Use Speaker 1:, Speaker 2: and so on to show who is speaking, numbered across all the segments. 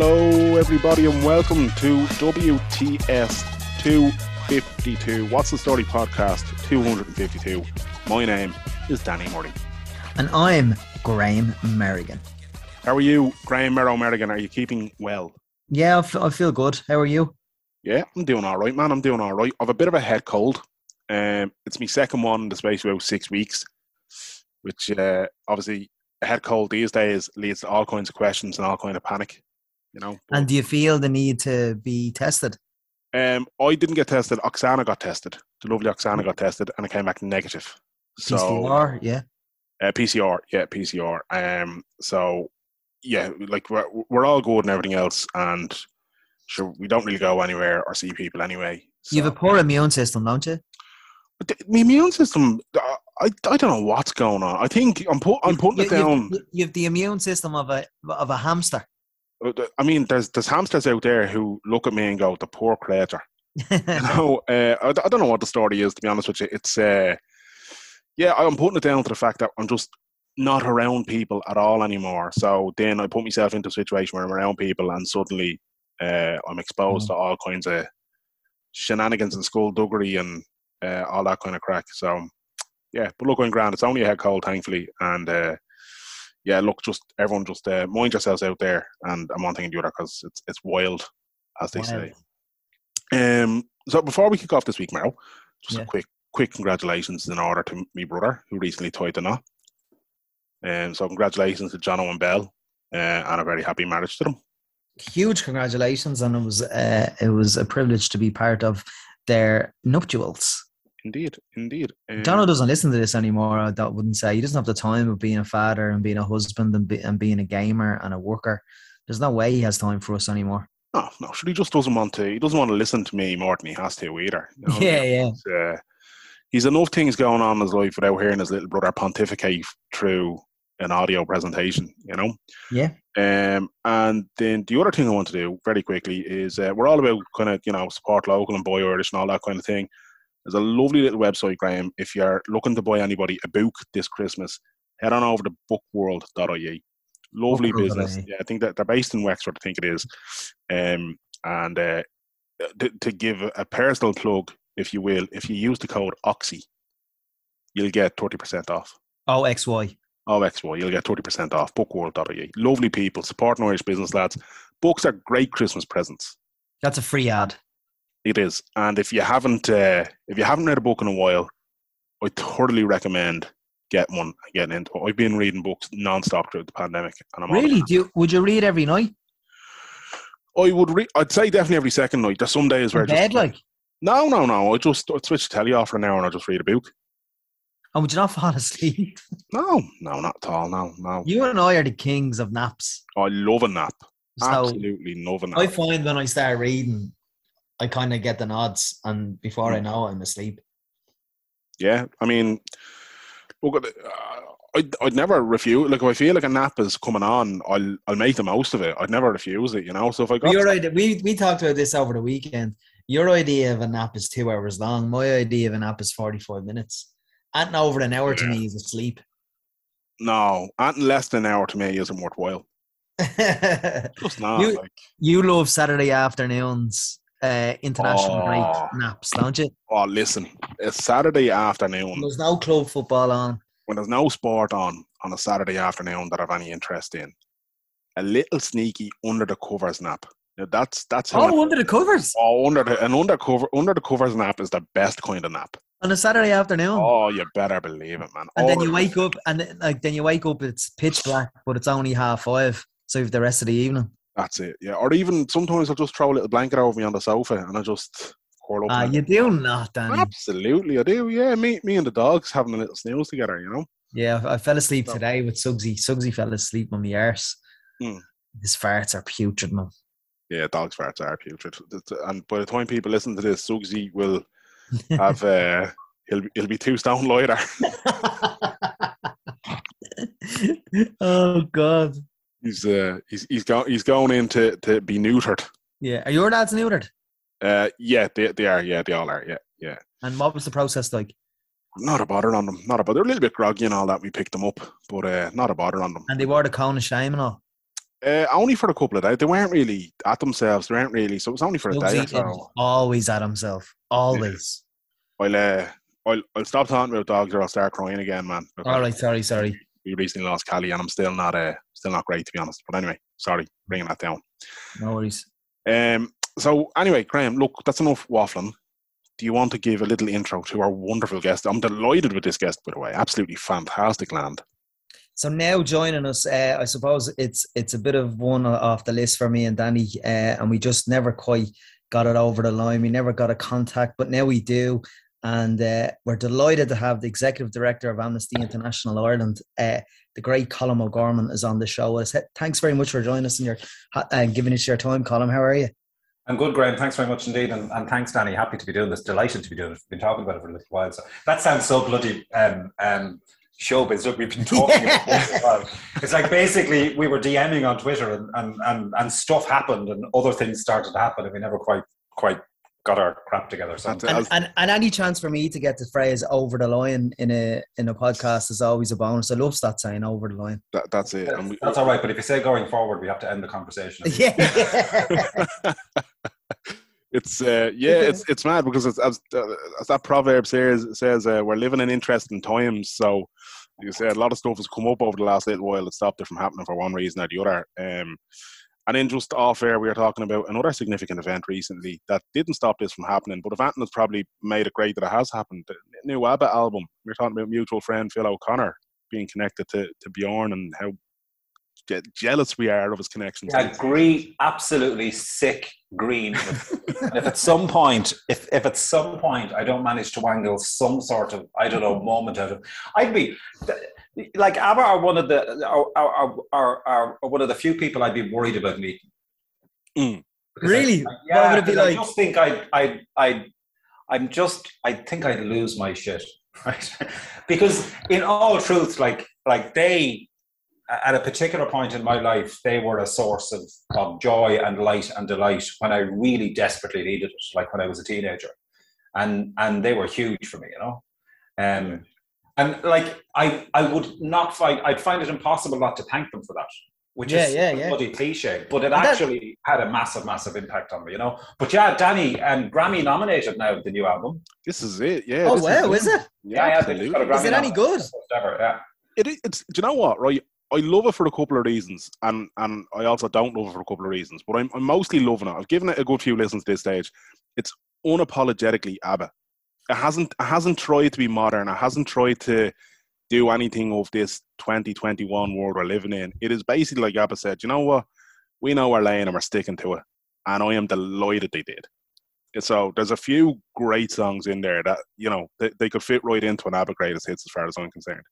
Speaker 1: Hello, everybody, and welcome to WTS 252. What's the Story podcast 252? My name is Danny Murray.
Speaker 2: And I'm Graham Merrigan.
Speaker 1: How are you, Graham Merrow Merrigan? Are you keeping well?
Speaker 2: Yeah, I, f- I feel good. How are you?
Speaker 1: Yeah, I'm doing all right, man. I'm doing all right. I've a bit of a head cold. Um, it's my second one in the space of about six weeks, which uh, obviously a head cold these days leads to all kinds of questions and all kind of panic. You know.
Speaker 2: And do you feel the need to be tested?
Speaker 1: Um, I didn't get tested. Oksana got tested. The lovely Oksana got tested, and it came back negative. So
Speaker 2: PCR, yeah.
Speaker 1: uh, PCR, yeah, PCR. Um, so yeah, like we're we're all good and everything else, and sure we don't really go anywhere or see people anyway.
Speaker 2: You have a poor immune system, don't you?
Speaker 1: But the- my immune system, I, I I don't know what's going on. I think I'm put I'm putting it
Speaker 2: you- you-
Speaker 1: down.
Speaker 2: You, you have the immune system of a of a hamster.
Speaker 1: I mean, there's there's hamsters out there who look at me and go, "The poor creature." You know, uh, I, I don't know what the story is. To be honest with you, it's uh, yeah, I'm putting it down to the fact that I'm just not around people at all anymore. So then I put myself into a situation where I'm around people, and suddenly uh, I'm exposed to all kinds of shenanigans and skullduggery and uh, all that kind of crack. So yeah, but look, I'm grand. It's only a head cold, thankfully, and uh, yeah, look, just everyone just uh, mind yourselves out there, and I'm one thing and the other because it's it's wild, as they say. Um, so before we kick off this week, Meryl, just
Speaker 2: Yeah.
Speaker 1: a quick quick congratulations in order to me brother who recently tied the knot. Um, so congratulations to John Owen Bell, uh, and a very happy marriage to them.
Speaker 2: Huge congratulations, and it was uh, it was a privilege to be part of their nuptials.
Speaker 1: Indeed, indeed. Um,
Speaker 2: Donald doesn't listen to this anymore. I that wouldn't say he doesn't have the time of being a father and being a husband and, be, and being a gamer and a worker. There's no way he has time for us anymore.
Speaker 1: no, no, sure, he just doesn't want to. He doesn't want to listen to me more than he has to either. you know?
Speaker 2: Yeah, yeah.
Speaker 1: It's, uh, he's enough things going on in his life without hearing his little brother pontificate through an audio presentation. You know.
Speaker 2: Yeah.
Speaker 1: Um, and then the other thing I want to do very quickly is uh, we're all about kind of you know support local and buy Irish and all that kind of thing. There's a lovely little website, Graham. If you're looking to buy anybody a book this Christmas, head on over to bookworld.ie. Lovely business. Yeah, I think that they're based in Wexford. I think it is. Um, and uh, to, to give a personal plug, if you will, if you use the code OXY, you'll get 30% off.
Speaker 2: Oh, XY.
Speaker 1: OXY, you'll get 30% off. Bookworld.ie. Lovely people, supporting Irish business lads. Books are great Christmas presents.
Speaker 2: That's a free ad.
Speaker 1: It is, and if you haven't, uh, if you haven't read a book in a while, I thoroughly recommend get one. Getting into. I've been reading books non-stop throughout the pandemic, and I'm
Speaker 2: Really? Do you, would you read every night?
Speaker 1: I would. Re- I'd say definitely every second night. There's some days where
Speaker 2: In bed,
Speaker 1: just
Speaker 2: like?
Speaker 1: no, no, no. I just I switch the telly off for an hour and I just read a book.
Speaker 2: And would you not fall asleep?
Speaker 1: No, no, not at all. No, no.
Speaker 2: You and I are the kings of naps.
Speaker 1: I love a nap.
Speaker 2: So
Speaker 1: Absolutely love a nap.
Speaker 2: I find when I start reading, I kind of get the nods, and before. I know, I'm asleep.
Speaker 1: Yeah, I mean, look, at uh, I'd, I'd never refuse. Like, if I feel like a nap is coming on, I'll I'll make the most of it. I'd never refuse it, you know. So if I got
Speaker 2: Your idea, we we talked about this over the weekend. Your idea of a nap is two hours long. My idea of a nap is forty-five minutes. And over an hour to me is asleep.
Speaker 1: no, anything less than an hour to me isn't worthwhile. Just not.
Speaker 2: You-
Speaker 1: like,
Speaker 2: you love Saturday afternoons, uh, international
Speaker 1: Oh.
Speaker 2: break naps, don't you?
Speaker 1: oh, listen, it's Saturday afternoon
Speaker 2: There's no club football on.
Speaker 1: when there's no sport on on a Saturday afternoon that I've any interest in. A little sneaky under the covers nap. Now that's that's how.
Speaker 2: Oh, under the covers
Speaker 1: Oh, under the an undercover under the covers nap is the best kind of nap.
Speaker 2: on a Saturday afternoon.
Speaker 1: Oh, you better believe it, man.
Speaker 2: and then you wake up and then, like then you wake up it's pitch black but it's only half five so you've the rest of the evening
Speaker 1: That's it. Yeah. Or even sometimes I'll just throw a little blanket over me on the sofa and I just curl up.
Speaker 2: ah you do not Danny
Speaker 1: Absolutely, I do. Yeah, me, me and the dogs having a little snooze together. You know.
Speaker 2: yeah I fell asleep
Speaker 1: So-
Speaker 2: today with Suggsy Suggsy fell asleep on the arse
Speaker 1: Hmm.
Speaker 2: his farts are putrid man
Speaker 1: Yeah, dogs farts are putrid. And by the time people listen to this, Suggsy will have uh, he'll be- he'll be two stone lighter.
Speaker 2: oh god
Speaker 1: he's uh he's he's going he's going in to, to be neutered.
Speaker 2: yeah are your dads neutered
Speaker 1: Uh, yeah, they they are. Yeah, they all are. Yeah, yeah.
Speaker 2: and what was the process like
Speaker 1: Not a bother on them. Not a bother. They're a little bit groggy and all that. We picked them up, but uh, not a bother on them.
Speaker 2: and they wore the cone of shame and all
Speaker 1: Uh, only for a couple of days. They weren't really at themselves. They weren't really. So it was only for a day or so.
Speaker 2: Always at himself. Always.
Speaker 1: Yeah. I'll, uh, I'll, I'll stop talking about dogs or I'll start crying again, man.
Speaker 2: All right, sorry, sorry.
Speaker 1: We recently lost Callie and I'm still not uh, still not great to be honest. But anyway, sorry, bringing that down.
Speaker 2: No worries.
Speaker 1: Um. So anyway, Graham, look, that's enough waffling. Do you want to give a little intro to our wonderful guest? I'm delighted with this guest, by the way. Absolutely fantastic land.
Speaker 2: So now joining us, uh, I suppose it's it's a bit of one off the list for me and Danny, uh, and we just never quite got it over the line. We never got a contact, but now we do, and uh, we're delighted to have the executive director of Amnesty International Ireland, uh, the great Colm O'Gorman, is on the show. Thanks very much for joining us and your and giving us your time, Colm. How are you?
Speaker 3: I'm good, Graham. Thanks very much indeed, and, and thanks, Danny. Happy to be doing this. Delighted to be doing it. We've been talking about it for a little while. So that sounds so bloody um, um, showbiz. Look, we've been talking about while. It's like basically we were DMing on Twitter and, and, and, and stuff happened and other things started to happen and we never quite quite got our crap together. So
Speaker 2: and, and, and, any chance for me to get the phrase over the line in a in a podcast is always a bonus. I love that saying over the line.
Speaker 1: That, that's it.
Speaker 3: That's, we, that's all right. But if you say going forward, we have to end the conversation.
Speaker 2: Yeah.
Speaker 1: it's uh, yeah, it's it's mad because it's, as uh, as that proverb says says uh, we're living in interesting times. So you say a lot of stuff has come up over the last little while that stopped it from happening for one reason or the other. Um, and then just off air, we were talking about another significant event recently that didn't stop this from happening, but event has probably made it great that it has happened. The new ABBA album. We were talking about mutual friend Phil O'Connor being connected to, to Bjorn and how jealous we are of his connection.
Speaker 3: I agree. Absolutely sick green. and if at some point, if, if at some point I don't manage to wangle some sort of, I don't know, moment out of, I'd be like ABBA are one of the are, are, are, are, one of the few people I'd be worried about meeting.
Speaker 2: Mm. Really?
Speaker 3: I, yeah, would it be like? I just think I I I I'm just I think I'd lose my shit, right? because in all truth, like like they at a particular point in my life, they were a source of, of joy and light and delight when I really desperately needed it, like when I was a teenager. And and they were huge for me, you know. Um, and like I I would not find I'd find it impossible not to thank them for that. Which yeah, is yeah, a bloody cliche, but it actually had a massive, massive impact on me, you know. But yeah, Danny and Grammy nominated now with the new album.
Speaker 1: This is it, yeah.
Speaker 2: Oh wow, is, is it?
Speaker 3: Yeah, yeah, yeah
Speaker 2: is it any good?
Speaker 3: Ever, yeah.
Speaker 1: It, it's. Do you know what? Right, I love it for a couple of reasons, and and I also don't love it for a couple of reasons. But I'm, I'm mostly loving it. I've given it a good few listens at this stage. It's unapologetically ABBA. It hasn't it hasn't tried to be modern. It hasn't tried to do anything of this 2021 world we're living in. It is basically like ABBA said. You know what? We know our lane and we're sticking to it. And I am delighted they did. So there's a few great songs in there that you know they, they could fit right into an ABBA greatest hits as far as I'm concerned.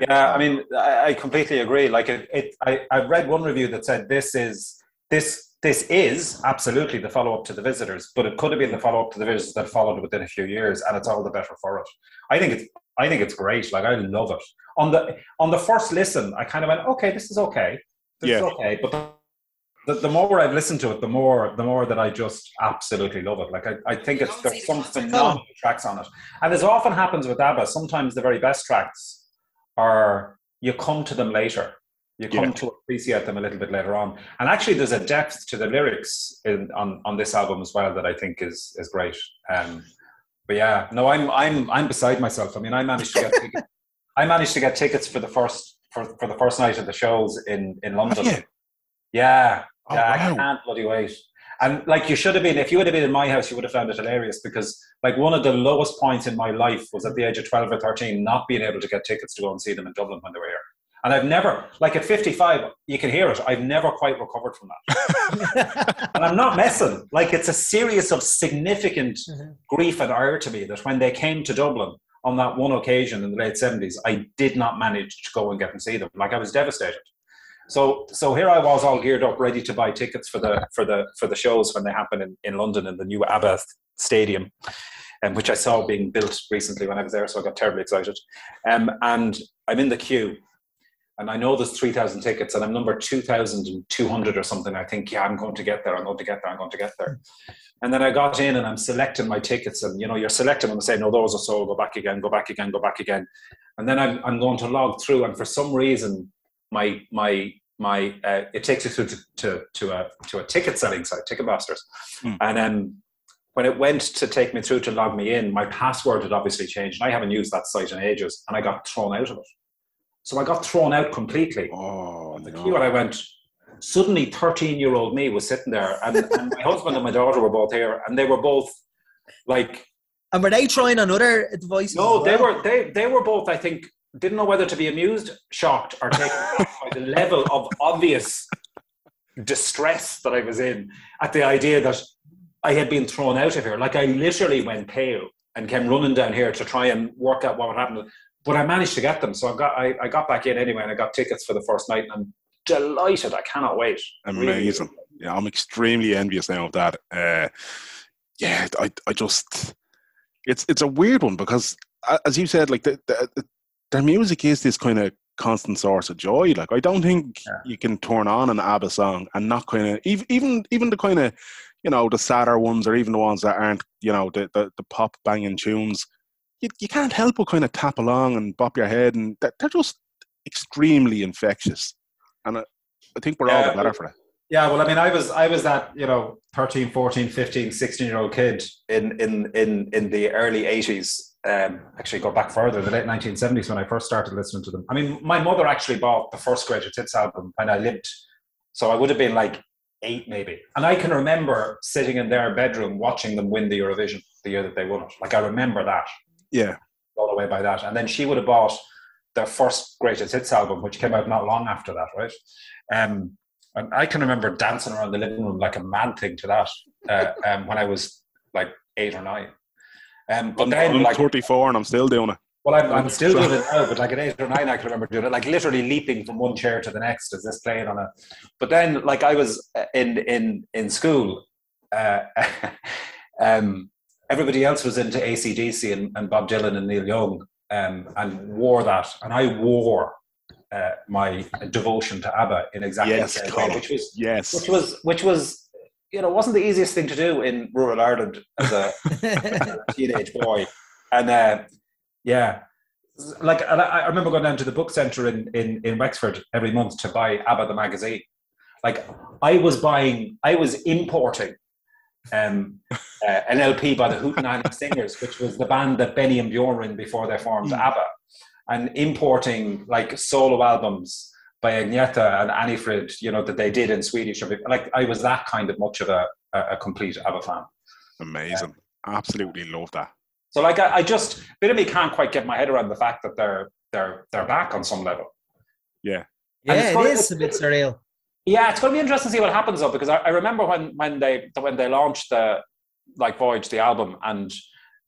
Speaker 3: Yeah, I uh, mean, I, I completely agree. Like it, it I, I read one review that said this is this this is absolutely the follow up to the visitors, but it could have been the follow up to the visitors that followed within a few years, and it's all the better for it. I think it's I think it's great. Like I love it. On the on the first listen, I kind of went, okay, this is okay, this yeah. is okay. But the, the, more I've listened to it, the more the more that I just absolutely love it. Like I, I think it's there's some phenomenal tracks on it, and as often happens with ABBA, sometimes the very best tracks are you come to them later. You come yeah. to appreciate them a little bit later on. And actually, there's a depth to the lyrics in, on, on this album as well that I think is is great. Um, but yeah, no, I'm I'm I'm beside myself. I mean, I managed to get tickets, I managed to get tickets for the first for, for the first night of the shows in in London. Yeah, yeah, oh, yeah wow. I can't bloody wait. And like you should have been, if you would have been in my house, you would have found it hilarious because like one of the lowest points in my life was at the age of 12 or 13, not being able to get tickets to go and see them in Dublin when they were. And I've never, like at 55, you can hear it. I've never quite recovered from that. and I'm not messing. Like it's a series of significant mm-hmm. grief and ire to me that when they came to Dublin on that one occasion in the late 70s, I did not manage to go and get and see them. Like I was devastated. So so here I was all geared up, ready to buy tickets for the for the for the shows when they happen in, in London in the new ABBA stadium, um, which I saw being built recently when I was there, so I got terribly excited. Um, and I'm in the queue, and I know there's three thousand tickets, and I'm number two thousand and two hundred or something. I think, yeah, I'm going to get there. I'm going to get there. I'm going to get there. And then I got in, and I'm selecting my tickets, and you know, you're selecting them and saying, no, those are sold. Go back again. Go back again. Go back again. And then I'm, I'm going to log through, and for some reason, my my my uh, it takes you through to, to, to a to a ticket selling site, Ticketmasters,
Speaker 1: Hmm.
Speaker 3: and um, when it went to take me through to log me in, my password had obviously changed, and I haven't used that site in ages, and I got thrown out of it. So I got thrown out completely.
Speaker 1: Oh,
Speaker 3: The
Speaker 1: no.
Speaker 3: key when I went, suddenly 13 year old me was sitting there, and, and my husband and my daughter were both here, and they were both like,
Speaker 2: And were they trying another advice
Speaker 3: no,
Speaker 2: as
Speaker 3: they were they they were both, I think, didn't know whether to be amused, shocked, or taken by the level of obvious distress that I was in at the idea that I had been thrown out of here. Like I literally went pale and came running down here to try and work out what would happen. But I managed to get them, so I got I, I got back in anyway, and I got tickets for the first night, and I'm delighted. I cannot wait. Really.
Speaker 1: Amazing. Yeah, I'm extremely envious now of that. Uh, yeah, I, I just, it's it's a weird one because, as you said, like the, the, the their music is this kind of constant source of joy. Like I don't think
Speaker 3: Yeah.
Speaker 1: you can turn on an ABBA song and not kind of even even even the kind of you know the sadder ones or even the ones that aren't you know the the, the pop banging tunes. You, you can't help but kind of tap along and bop your head, and they're, they're just extremely infectious. And I, I think we're all
Speaker 3: Yeah,
Speaker 1: the better for it.
Speaker 3: Yeah, well, I mean, I was I was that you know 13, 14, 15, 16 year old kid in in in in the early 80s. Um, actually, go back further, the late 1970s when I first started listening to them. I mean, my mother actually bought the first Greatest Hits album when I lived, so I would have been like eight maybe. And I can remember sitting in their bedroom watching them win the Eurovision the year that they won it. Like I remember that
Speaker 1: Yeah.
Speaker 3: all the way by that. And then she would have bought their first greatest hits album, which came out not long after that, right? Um, and I can remember dancing around the living room like a mad thing to that uh, um, when I was like eight or nine. Um, but
Speaker 1: I'm,
Speaker 3: then,
Speaker 1: I'm
Speaker 3: like,
Speaker 1: 34 and I'm still doing it.
Speaker 3: well, I'm, I'm still doing it now, but like at eight or nine, I can remember doing it, like literally leaping from one chair to the next as this playing on a. But then, like I was uh, in in in school, uh, um, everybody else was into ACDC and, and Bob Dylan and Neil Young, um, and wore that, and I wore uh, my devotion to ABBA in exactly
Speaker 1: Yes,
Speaker 3: the same way, which was
Speaker 1: Yes.
Speaker 3: which was which was you know wasn't the easiest thing to do in rural Ireland as a teenage boy. And uh, yeah, like and I I remember going down to the book centre in, in, in Wexford every month to buy ABBA the magazine. Like I was buying, I was importing um, uh, an LP by the Hootenanny Singers, which was the band that Benny and Bjorn were in before they formed
Speaker 1: Mm.
Speaker 3: ABBA, and importing like solo albums by Agneta and Anni-Frid, you know, that they did in Swedish. Like I was that kind of much of a, a, a complete ABBA fan.
Speaker 1: Amazing. Absolutely love that.
Speaker 3: So like I, I just bit of me can't quite get my head around the fact that they're they're they're back on some level.
Speaker 1: Yeah.
Speaker 3: Yeah, it's
Speaker 2: yeah, it
Speaker 3: funny-
Speaker 2: is a bit surreal.
Speaker 3: Yeah, it's going to be interesting to see what happens though, because I, I remember when when they when they launched the like Voyage the album, and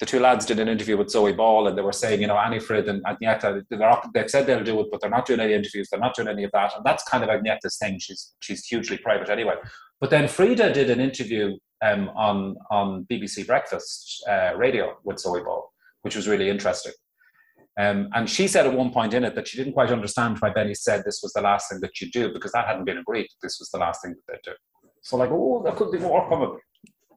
Speaker 3: the two lads did an interview with Zoe Ball, and they were saying, you know, Anni-Frid and Agneta, not, they've said they'll do it, but they're not doing any interviews, they're not doing any of that, and that's kind of Agneta's thing. She's she's hugely private anyway. But then Frida did an interview um, on on BBC Breakfast uh, Radio with Zoe Ball, which was really interesting. Um, and she said at one point in it that she didn't quite understand why Benny said this was the last thing that you do because that hadn't been agreed. This was the last thing that they do. So like, oh, there could be more coming.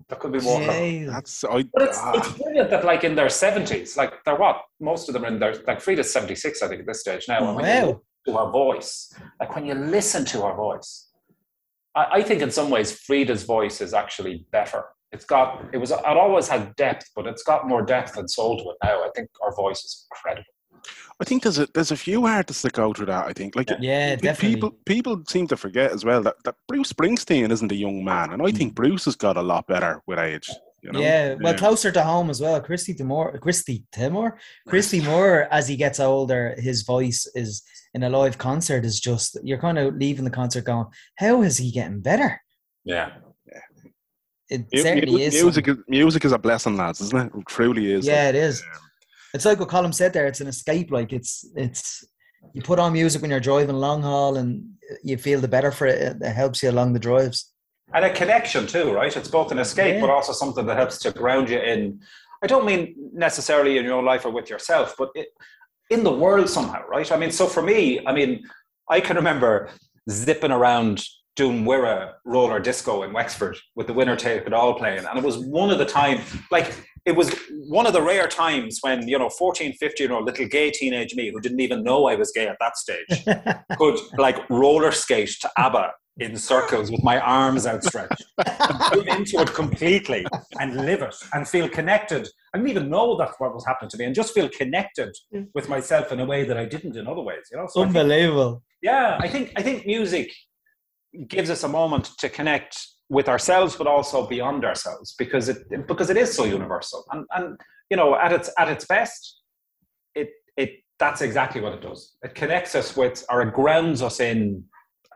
Speaker 3: There could be more coming.
Speaker 2: Yeah.
Speaker 1: That's I.
Speaker 3: But it's,
Speaker 1: ah,
Speaker 3: it's brilliant that like in their seventies, like they're what most of them are in their like Frida's seventy six, I think, at this stage now. And when you
Speaker 2: Wow.
Speaker 3: listen to her voice, like when you listen to her voice, I, I think in some ways Frida's voice is actually better. It's got it was it always had depth, but it's got more depth and soul to it now. I think our voice is incredible.
Speaker 1: I think there's a there's a few artists that go through that. I think like
Speaker 2: Yeah,
Speaker 1: pe-
Speaker 2: definitely.
Speaker 1: people people seem to forget as well that, that Bruce Springsteen isn't a young man, and I think mm. Bruce has got a lot better with age. You know?
Speaker 2: Yeah, well, closer to home as well. Christy Timor, Christy Timor, Christy Moore. As he gets older, his voice is in a live concert is just you're kind of leaving the concert going, how is he getting better?
Speaker 3: Yeah.
Speaker 2: It
Speaker 1: Mu-
Speaker 2: certainly
Speaker 1: mu-
Speaker 2: is.
Speaker 1: music is music is a blessing, lads, isn't it? It truly is.
Speaker 2: Yeah, it is.
Speaker 1: um,
Speaker 2: It's like what Colm said there. It's an escape. Like it's it's you put on music when you're driving long haul, and you feel the better for it. It helps you along the drives.
Speaker 3: and a connection too, right? It's both an escape,
Speaker 2: Yeah.
Speaker 3: but also something that helps to ground you in. I don't mean necessarily in your own life or with yourself, but it, in the world somehow, right? I mean, so for me, I mean, I can remember zipping around doing Wirra roller disco in Wexford with the winner take it all playing. And it was one of the time, like, it was one of the rare times when, you know, 14, 15 year old little gay teenage me who didn't even know I was gay at that stage could, like, roller skate to ABBA in circles with my arms outstretched, move into it completely and live it and feel connected. I didn't even know that's what was happening to me and just feel connected mm. with myself in a way that I didn't in other ways. You know,
Speaker 2: so unbelievable.
Speaker 3: I think, yeah, I think I think music gives us a moment to connect with ourselves, but also beyond ourselves, because it because it is so universal. And and you know, at its at its best, it it that's exactly what it does. It connects us with, or it grounds us in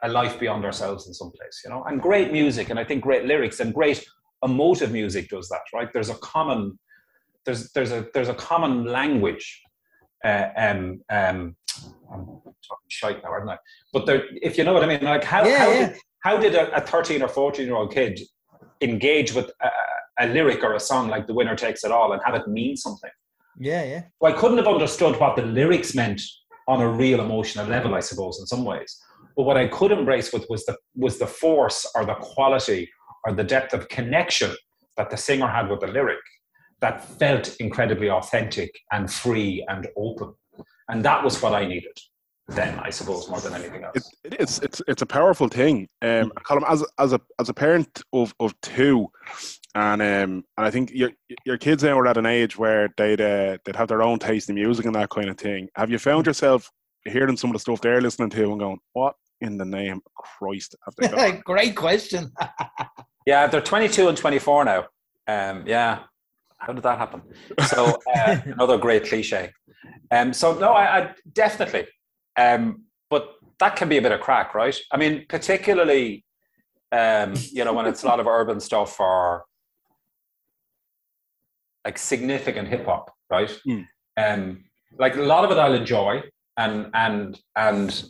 Speaker 3: a life beyond ourselves in some place. You know, and great music, and I think great lyrics and great emotive music does that. Right? There's a common there's there's a there's a common language. Uh, um, um, I'm talking shite now, aren't I? But there, if you know what I mean, like how yeah, how, yeah. Did, how did a, a 13 or 14 year old kid engage with a, a, lyric or a song like "The Winner Takes It All" and have it mean something?
Speaker 2: Yeah, yeah.
Speaker 3: Well, I couldn't have understood what the lyrics meant on a real emotional level, I suppose, in some ways. But what I could embrace with was the was the force or the quality or the depth of connection that the singer had with the lyric that felt incredibly authentic and free and open. And that was what I needed then, I suppose, more than anything else.
Speaker 1: it, it is. It's it's a powerful thing. Um, mm. Colm, as as a as a parent of, of two, and um, and I think your your kids now are at an age where they'd uh, they'd have their own taste in music and that kind of thing. Have you found mm. yourself hearing some of the stuff they're listening to and going, "What in the name of Christ have they got?"
Speaker 2: Great question.
Speaker 3: yeah, they're 22 and 24 now. Um, yeah, how did that happen? So uh, another great cliche. Um, so no, I, I definitely. Um, but that can be a bit of crack, right? I mean, particularly, um, you know, when it's a lot of urban stuff or like significant hip hop, right? Mm. Um, like a lot of it I'll enjoy, and and and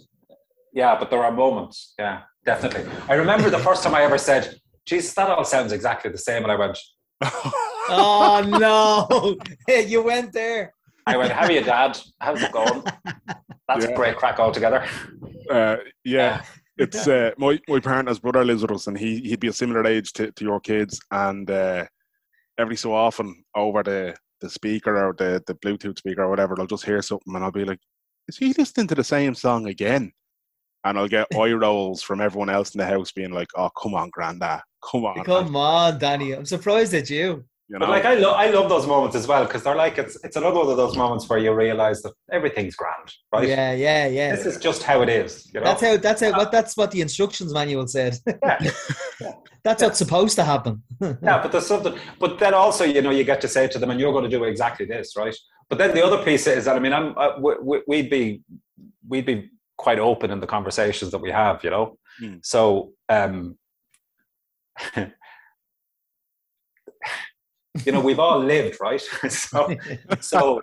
Speaker 3: yeah, but there are moments, yeah, definitely. I remember the first time I ever said, "Jesus, that all sounds exactly the same," and I went.
Speaker 2: oh no! you went there.
Speaker 3: I went, "How are you, Dad? How's it going?" That's yeah. a great crack altogether.
Speaker 1: Uh, yeah. It's uh, my my partner's brother lives with us, and he he'd be a similar age to, to your kids, and uh, every so often over the the speaker or the the Bluetooth speaker or whatever, I'll just hear something, and I'll be like, "Is he listening to the same song again?" And I'll get eye rolls from everyone else in the house, being like, "Oh, come on, Grandad, come on,
Speaker 2: come man. on, Danny, I'm surprised at you."
Speaker 3: You know? But like I love I love those moments as well because they're like it's it's another one of those moments where you realize that everything's grand, right?
Speaker 2: Yeah, yeah, yeah.
Speaker 3: This is just how it is. You know?
Speaker 2: That's how that's how what that's what the instructions manual said. Yeah. that's yeah. what's supposed to happen.
Speaker 3: yeah, but there's something. But then also, you know, you get to say to them, and you're going to do exactly this, right? But then the other piece is that I mean, I'm uh, we, we'd be we'd be quite open in the conversations that we have, you know. Mm. So um, you know, we've all lived, right? so, so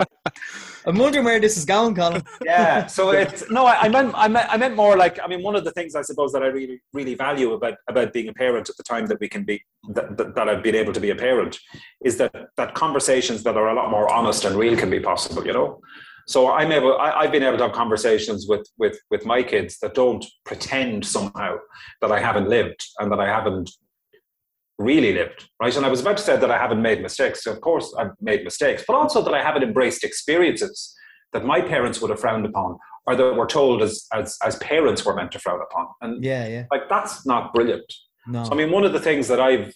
Speaker 2: I'm wondering where this is going, Colm.
Speaker 3: yeah. So it's no, I, I, meant, I meant, I meant more like, I mean, one of the things I suppose that I really, really value about about being a parent at the time that we can be that, that, that I've been able to be a parent is that that conversations that are a lot more honest and real can be possible. You know. So I'm able. I, have been able to have conversations with with with my kids that don't pretend somehow that I haven't lived and that I haven't really lived, right? And I was about to say that I haven't made mistakes. So of course, I've made mistakes, but also that I haven't embraced experiences that my parents would have frowned upon or that were told as, as, as parents were meant to frown upon. And
Speaker 2: yeah, yeah.
Speaker 3: like that's not brilliant. No. So, I mean, one of the things that I've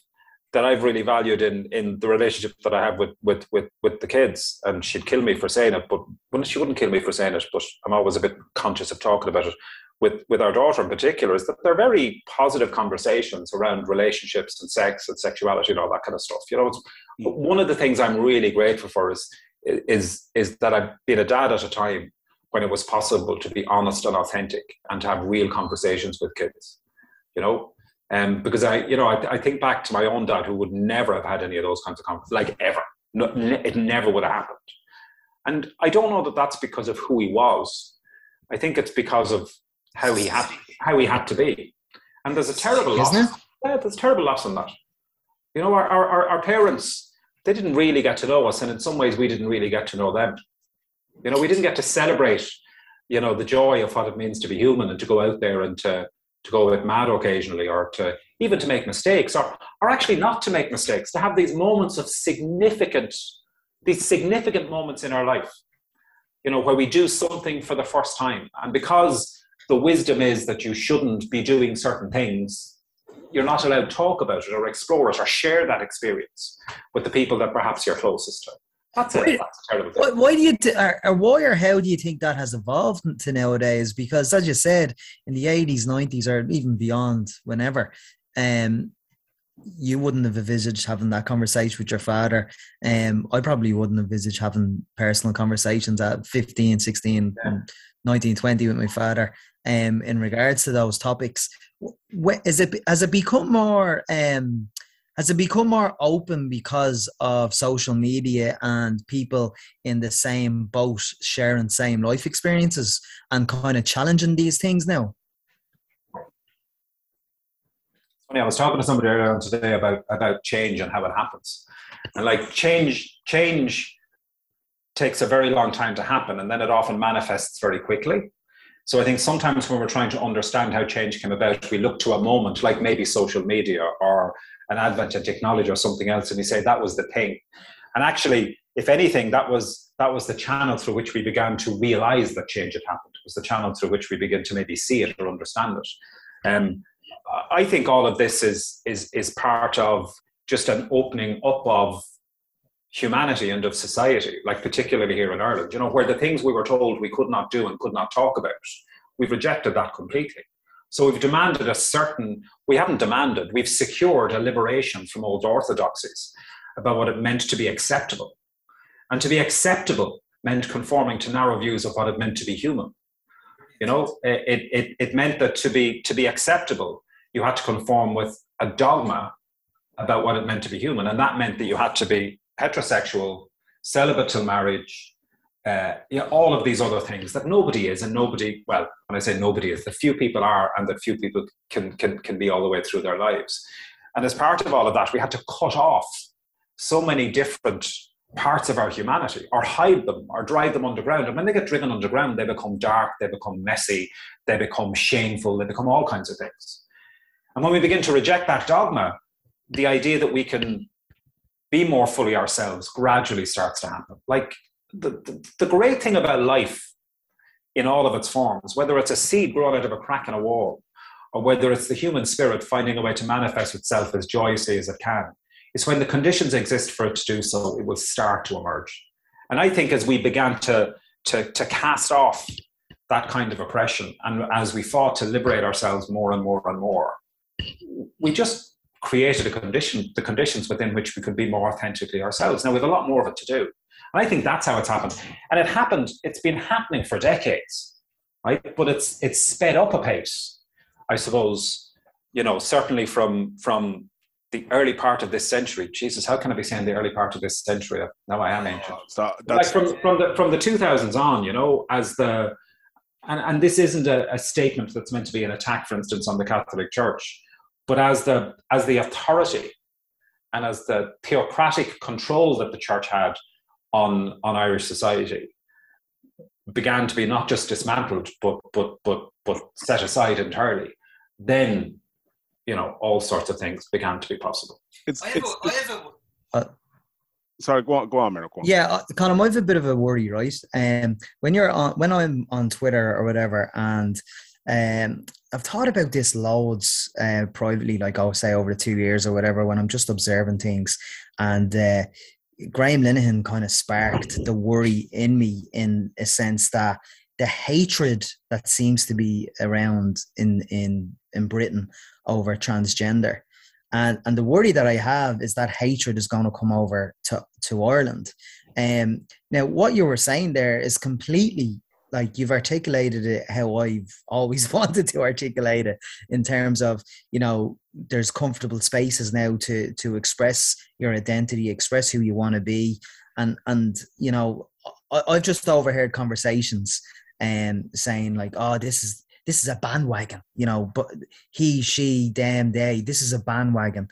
Speaker 3: that I've really valued in in the relationship that I have with with with with the kids, and she'd kill me for saying it, but well, she wouldn't kill me for saying it, but I'm always a bit conscious of talking about it with with our daughter in particular is that they're very positive conversations around relationships and sex and sexuality and all that kind of stuff. You know, mm. one of the things I'm really grateful for is is is that I've been a dad at a time when it was possible to be honest and authentic and to have real conversations with kids. You know, um, because I, you know, I, I think back to my own dad who would never have had any of those kinds of conversations, like ever. No, it never would have happened. And I don't know that that's because of who he was. I think it's because of how he had how he had to be. And there's a terrible loss. Yeah, there's a terrible loss in that. You know, our, our, our parents, they didn't really get to know us, and in some ways we didn't really get to know them. You know, we didn't get to celebrate, you know, the joy of what it means to be human and to go out there and to to go a bit mad occasionally or to even to make mistakes or, or actually not to make mistakes, to have these moments of significant, these significant moments in our life, you know, where we do something for the first time. And because the wisdom is that you shouldn't be doing certain things, you're not allowed to talk about it or explore it or share that experience with the people that perhaps you're closest to. That's it. That's terrible
Speaker 2: Why, why do you, th- or, or why or how do you think that has evolved to nowadays? Because as you said, in the 80s, 90s, or even beyond, whenever, um, you wouldn't have envisaged having that conversation with your father. Um, I probably wouldn't have envisaged having personal conversations at 15, 16,
Speaker 3: Yeah.
Speaker 2: 19, 20 with my father um, in regards to those topics. Wh- Is it, has it become more, um, has it become more open because of social media and people in the same boat sharing same life experiences and kind of challenging these things now?
Speaker 3: funny. I was talking to somebody earlier on today about about change and how it happens, and like change change takes a very long time to happen, and then it often manifests very quickly. So I think sometimes when we're trying to understand how change came about, we look to a moment like maybe social media or an advent in technology or something else, and we say that was the thing. And actually, if anything, that was that was the channel through which we began to realize that change had happened. It was the channel through which we begin to maybe see it or understand it. Um, I think all of this is is is part of just an opening up of humanity and of society, like particularly here in Ireland, you know, where the things we were told we could not do and could not talk about, we've rejected that completely. So we've demanded a certain, we haven't demanded, we've secured a liberation from old orthodoxies about what it meant to be acceptable. And to be acceptable meant conforming to narrow views of what it meant to be human. You know, it, it, it meant that to be, to be acceptable, you had to conform with a dogma about what it meant to be human. And that meant that you had to be heterosexual, celibate till marriage, uh, you know, all of these other things that nobody is, and nobody, well, when I say nobody is, the few people are, and that few people can, can, can be all the way through their lives. And as part of all of that, we had to cut off so many different parts of our humanity, or hide them, or drive them underground. And when they get driven underground, they become dark, they become messy, they become shameful, they become all kinds of things. And when we begin to reject that dogma, the idea that we can be more fully ourselves gradually starts to happen. Like the, the, the, great thing about life in all of its forms, whether it's a seed growing out of a crack in a wall, or whether it's the human spirit finding a way to manifest itself as joyously as it can, is when the conditions exist for it to do so, it will start to emerge. And I think as we began to, to, to cast off that kind of oppression, and as we fought to liberate ourselves more and more and more, we just created a condition, the conditions within which we could be more authentically ourselves. Now we have a lot more of it to do. And I think that's how it's happened. And it happened, it's been happening for decades, right? But it's it's sped up a pace, I suppose, you know, certainly from from the early part of this century. Jesus, how can I be saying the early part of this century? Now I am ancient.
Speaker 1: So
Speaker 3: like from, from the from the two thousands on, you know, as the and, and this isn't a, a statement that's meant to be an attack, for instance, on the Catholic Church, but as the as the authority and as the theocratic control that the church had on on Irish society began to be not just dismantled but but but but set aside entirely, then you know all sorts of things began to be possible.
Speaker 1: It's,
Speaker 2: I have
Speaker 1: it's,
Speaker 2: a, I have a,
Speaker 1: uh, sorry, go on, go on, Miro.
Speaker 2: Yeah, uh, Colm, I have a bit of a worry, right? Um, when you're on, when I'm on Twitter or whatever, and um, I've thought about this loads uh, privately, like I'll say over the two years or whatever, when I'm just observing things, and uh, Graham Linehan kind of sparked the worry in me in a sense that the hatred that seems to be around in in in Britain over transgender. And, and the worry that I have is that hatred is going to come over to, to Ireland. Um, now, what you were saying there is completely like you've articulated it how I've always wanted to articulate it in terms of you know there's comfortable spaces now to to express your identity, express who you want to be, and and you know I, I've just overheard conversations and um, saying like oh this is this is a bandwagon, you know, but he, she, them, they, this is a bandwagon.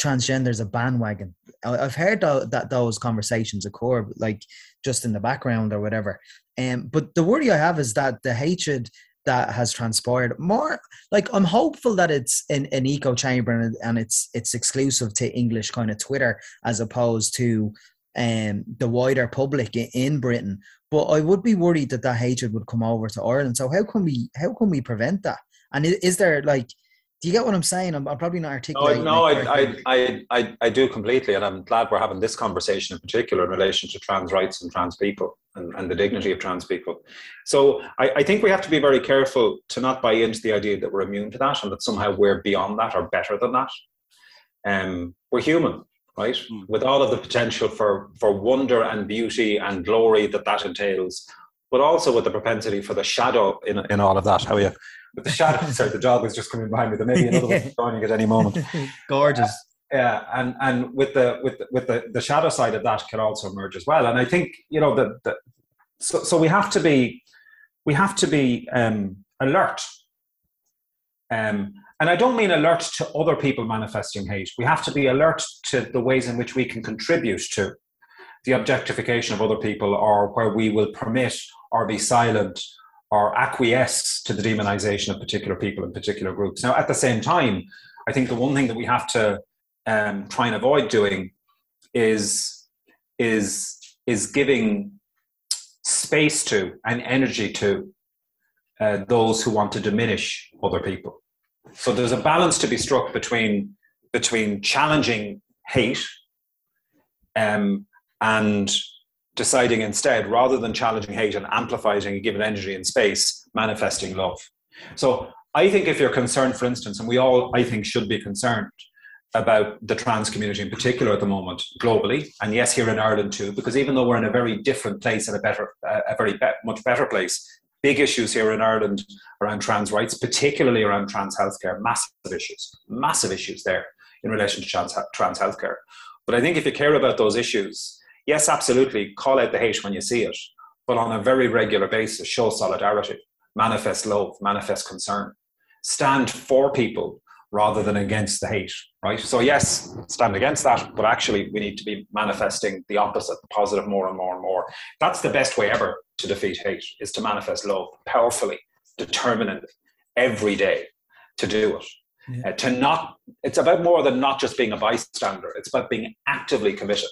Speaker 2: Transgender is a bandwagon. I've heard that those conversations occur, like just in the background or whatever. Um, but the worry I have is that the hatred that has transpired. More like I'm hopeful that it's an, an echo chamber and, and it's it's exclusive to English kind of Twitter as opposed to um, the wider public in Britain. But I would be worried that that hatred would come over to Ireland. So how can we how can we prevent that? And is there like do you get what I'm saying? I'm, I'm probably not articulating.
Speaker 3: No, no I, I, I, I, do completely, and I'm glad we're having this conversation in particular in relation to trans rights and trans people and, and the dignity of trans people. So I, I think we have to be very careful to not buy into the idea that we're immune to that and that somehow we're beyond that or better than that. Um, we're human, right? Mm. With all of the potential for for wonder and beauty and glory that that entails, but also with the propensity for the shadow in in all of that. How are you? But the shadow, sorry, the dog was just coming behind me. There may be another one joining at any moment.
Speaker 2: Gorgeous.
Speaker 3: Yeah, and and with the with the, with the the shadow side of that can also emerge as well. And I think you know the so so we have to be we have to be um, alert. Um, and I don't mean alert to other people manifesting hate. We have to be alert to the ways in which we can contribute to the objectification of other people or where we will permit or be silent or acquiesce to the demonization of particular people and particular groups. Now, at the same time, I think the one thing that we have to um, try and avoid doing is is is giving space to and energy to uh, those who want to diminish other people. So there's a balance to be struck between between challenging hate um, and deciding instead, rather than challenging hate and amplifying and giving energy and space, manifesting love. So I think if you're concerned, for instance, and we all, I think, should be concerned about the trans community in particular at the moment globally, and yes, here in Ireland too, because even though we're in a very different place and a better, uh, a very be- much better place, big issues here in Ireland around trans rights, particularly around trans healthcare, massive issues, massive issues there in relation to trans, trans healthcare. But I think if you care about those issues, yes, absolutely, call out the hate when you see it, but on a very regular basis, show solidarity, manifest love, manifest concern, stand for people rather than against the hate, right? So, yes, stand against that, but actually, we need to be manifesting the opposite, the positive more and more and more. That's the best way ever to defeat hate, is to manifest love powerfully, determinedly, every day to do it. Yeah. Uh, to not, it's about more than not just being a bystander, it's about being actively committed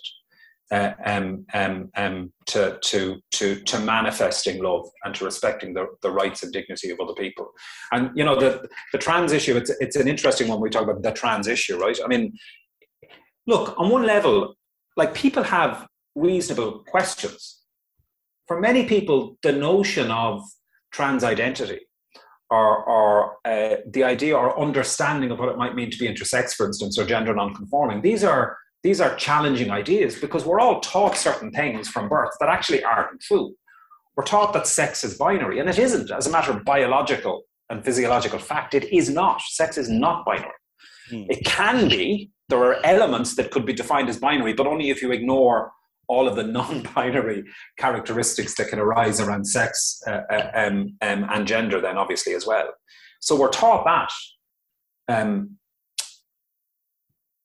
Speaker 3: uh, um, um, um, to, to, to, to manifesting love and to respecting the, the rights and dignity of other people. And, you know, the, the trans issue, it's, it's an interesting one we talk about the trans issue, right? I mean, look, on one level, like people have reasonable questions. For many people, the notion of trans identity or, or uh, the idea or understanding of what it might mean to be intersex, for instance, or gender nonconforming, these are these are challenging ideas because we're all taught certain things from birth that actually aren't true. We're taught that sex is binary, and it isn't. As a matter of biological and physiological fact, it is not. Sex is not binary. Hmm. It can be. There are elements that could be defined as binary, but only if you ignore all of the non-binary characteristics that can arise around sex uh, uh, um, um, and gender, then obviously as well. So we're taught that. Um,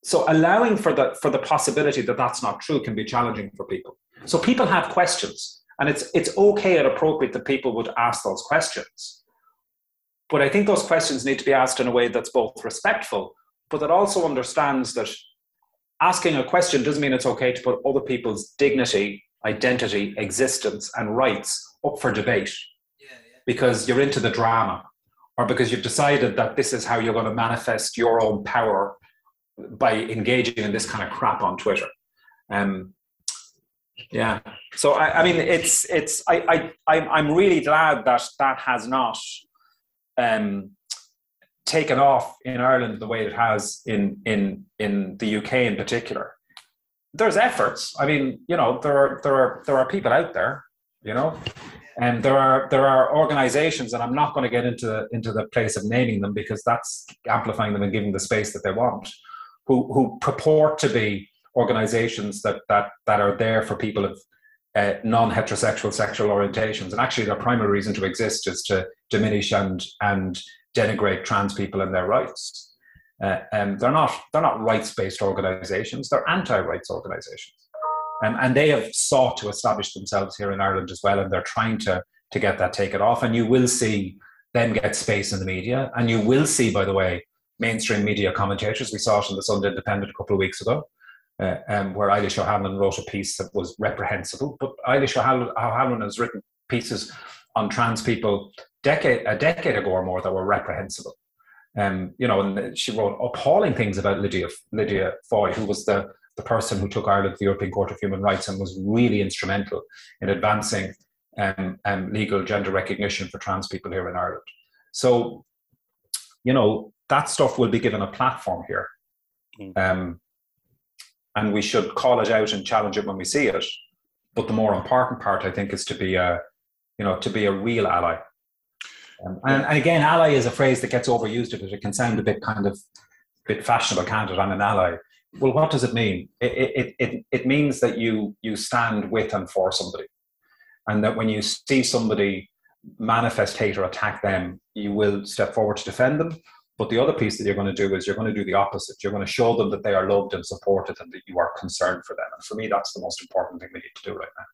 Speaker 3: so allowing for the for the possibility that that's not true can be challenging for people so people have questions and it's it's okay and appropriate that people would ask those questions but i think those questions need to be asked in a way that's both respectful but that also understands that asking a question doesn't mean it's okay to put other people's dignity identity existence and rights up for debate yeah, yeah. because you're into the drama or because you've decided that this is how you're going to manifest your own power by engaging in this kind of crap on Twitter. Um, yeah. So I, I mean, it's it's I I I'm really glad that that has not um, taken off in Ireland the way it has in in in the UK in particular. There's efforts. I mean, you know, there are there are there are people out there, you know, and there are there are organizations and i'm not going to get into into the place of naming them because that's amplifying them and giving the space that they want who who purport to be organizations that that that are there for people of uh, non-heterosexual sexual orientations. And actually their primary reason to exist is to diminish and and denigrate trans people and their rights. Uh, and they're not they're not rights-based organizations. They're anti-rights organizations. Um, and they have sought to establish themselves here in Ireland as well and they're trying to to get that taken off. And you will see them get space in the media. And you will see, by the way, mainstream media commentators. We saw it in the Sunday Independent a couple of weeks ago, uh, um, where Eilish O'Hanlon wrote a piece that was reprehensible. But Eilish O'Hanlon has written pieces on trans people decade a decade ago or more that were reprehensible. Um, you know, and she wrote appalling things about Lydia Lydia Foy, who was the the person who took Ireland to the European Court of Human Rights and was really instrumental in advancing um, um, legal gender recognition for trans people here in Ireland. So, you know, that stuff will be given a platform here. Mm. Um, and we should call it out and challenge it when we see it. But the more important part, I think, is to be a, you know, to be a real ally. Um, and, and, again, ally is a phrase that gets overused because it can sound a bit kind of, bit fashionable, can't it? I'm an ally. Well, what does it mean? It, it, it, it means that you you stand with and for somebody, and that when you see somebody manifest hate or attack them, you will step forward to defend them, but the other piece that you're going to do is you're going to do the opposite. You're going to show them that they are loved and supported and that you are concerned for them. And for me, that's the most important thing we need to do right now.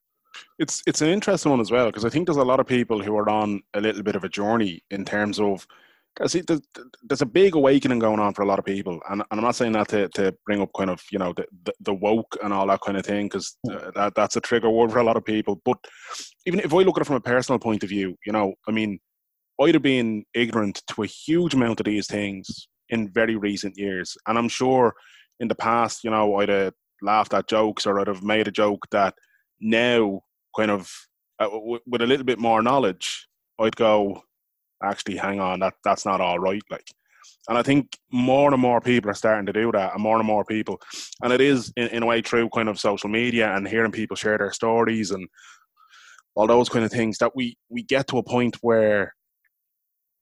Speaker 1: It's it's an interesting one as well because I think there's a lot of people who are on a little bit of a journey in terms of because there's, there's a big awakening going on for a lot of people, and, and I'm not saying that to, to bring up kind of you know the, the, the woke and all that kind of thing because uh, that that's a trigger word for a lot of people. But even if I look at it from a personal point of view, you know, I mean, Have been ignorant to a huge amount of these things in very recent years. And I'm sure in the past, you know, I'd have laughed at jokes or I'd have made a joke that now, kind of uh, w- with a little bit more knowledge, I'd go, actually, hang on, that that's not all right. Like, and I think more and more people are starting to do that, and more and more people, and it is in, in a way through kind of social media and hearing people share their stories and all those kind of things that we we get to a point where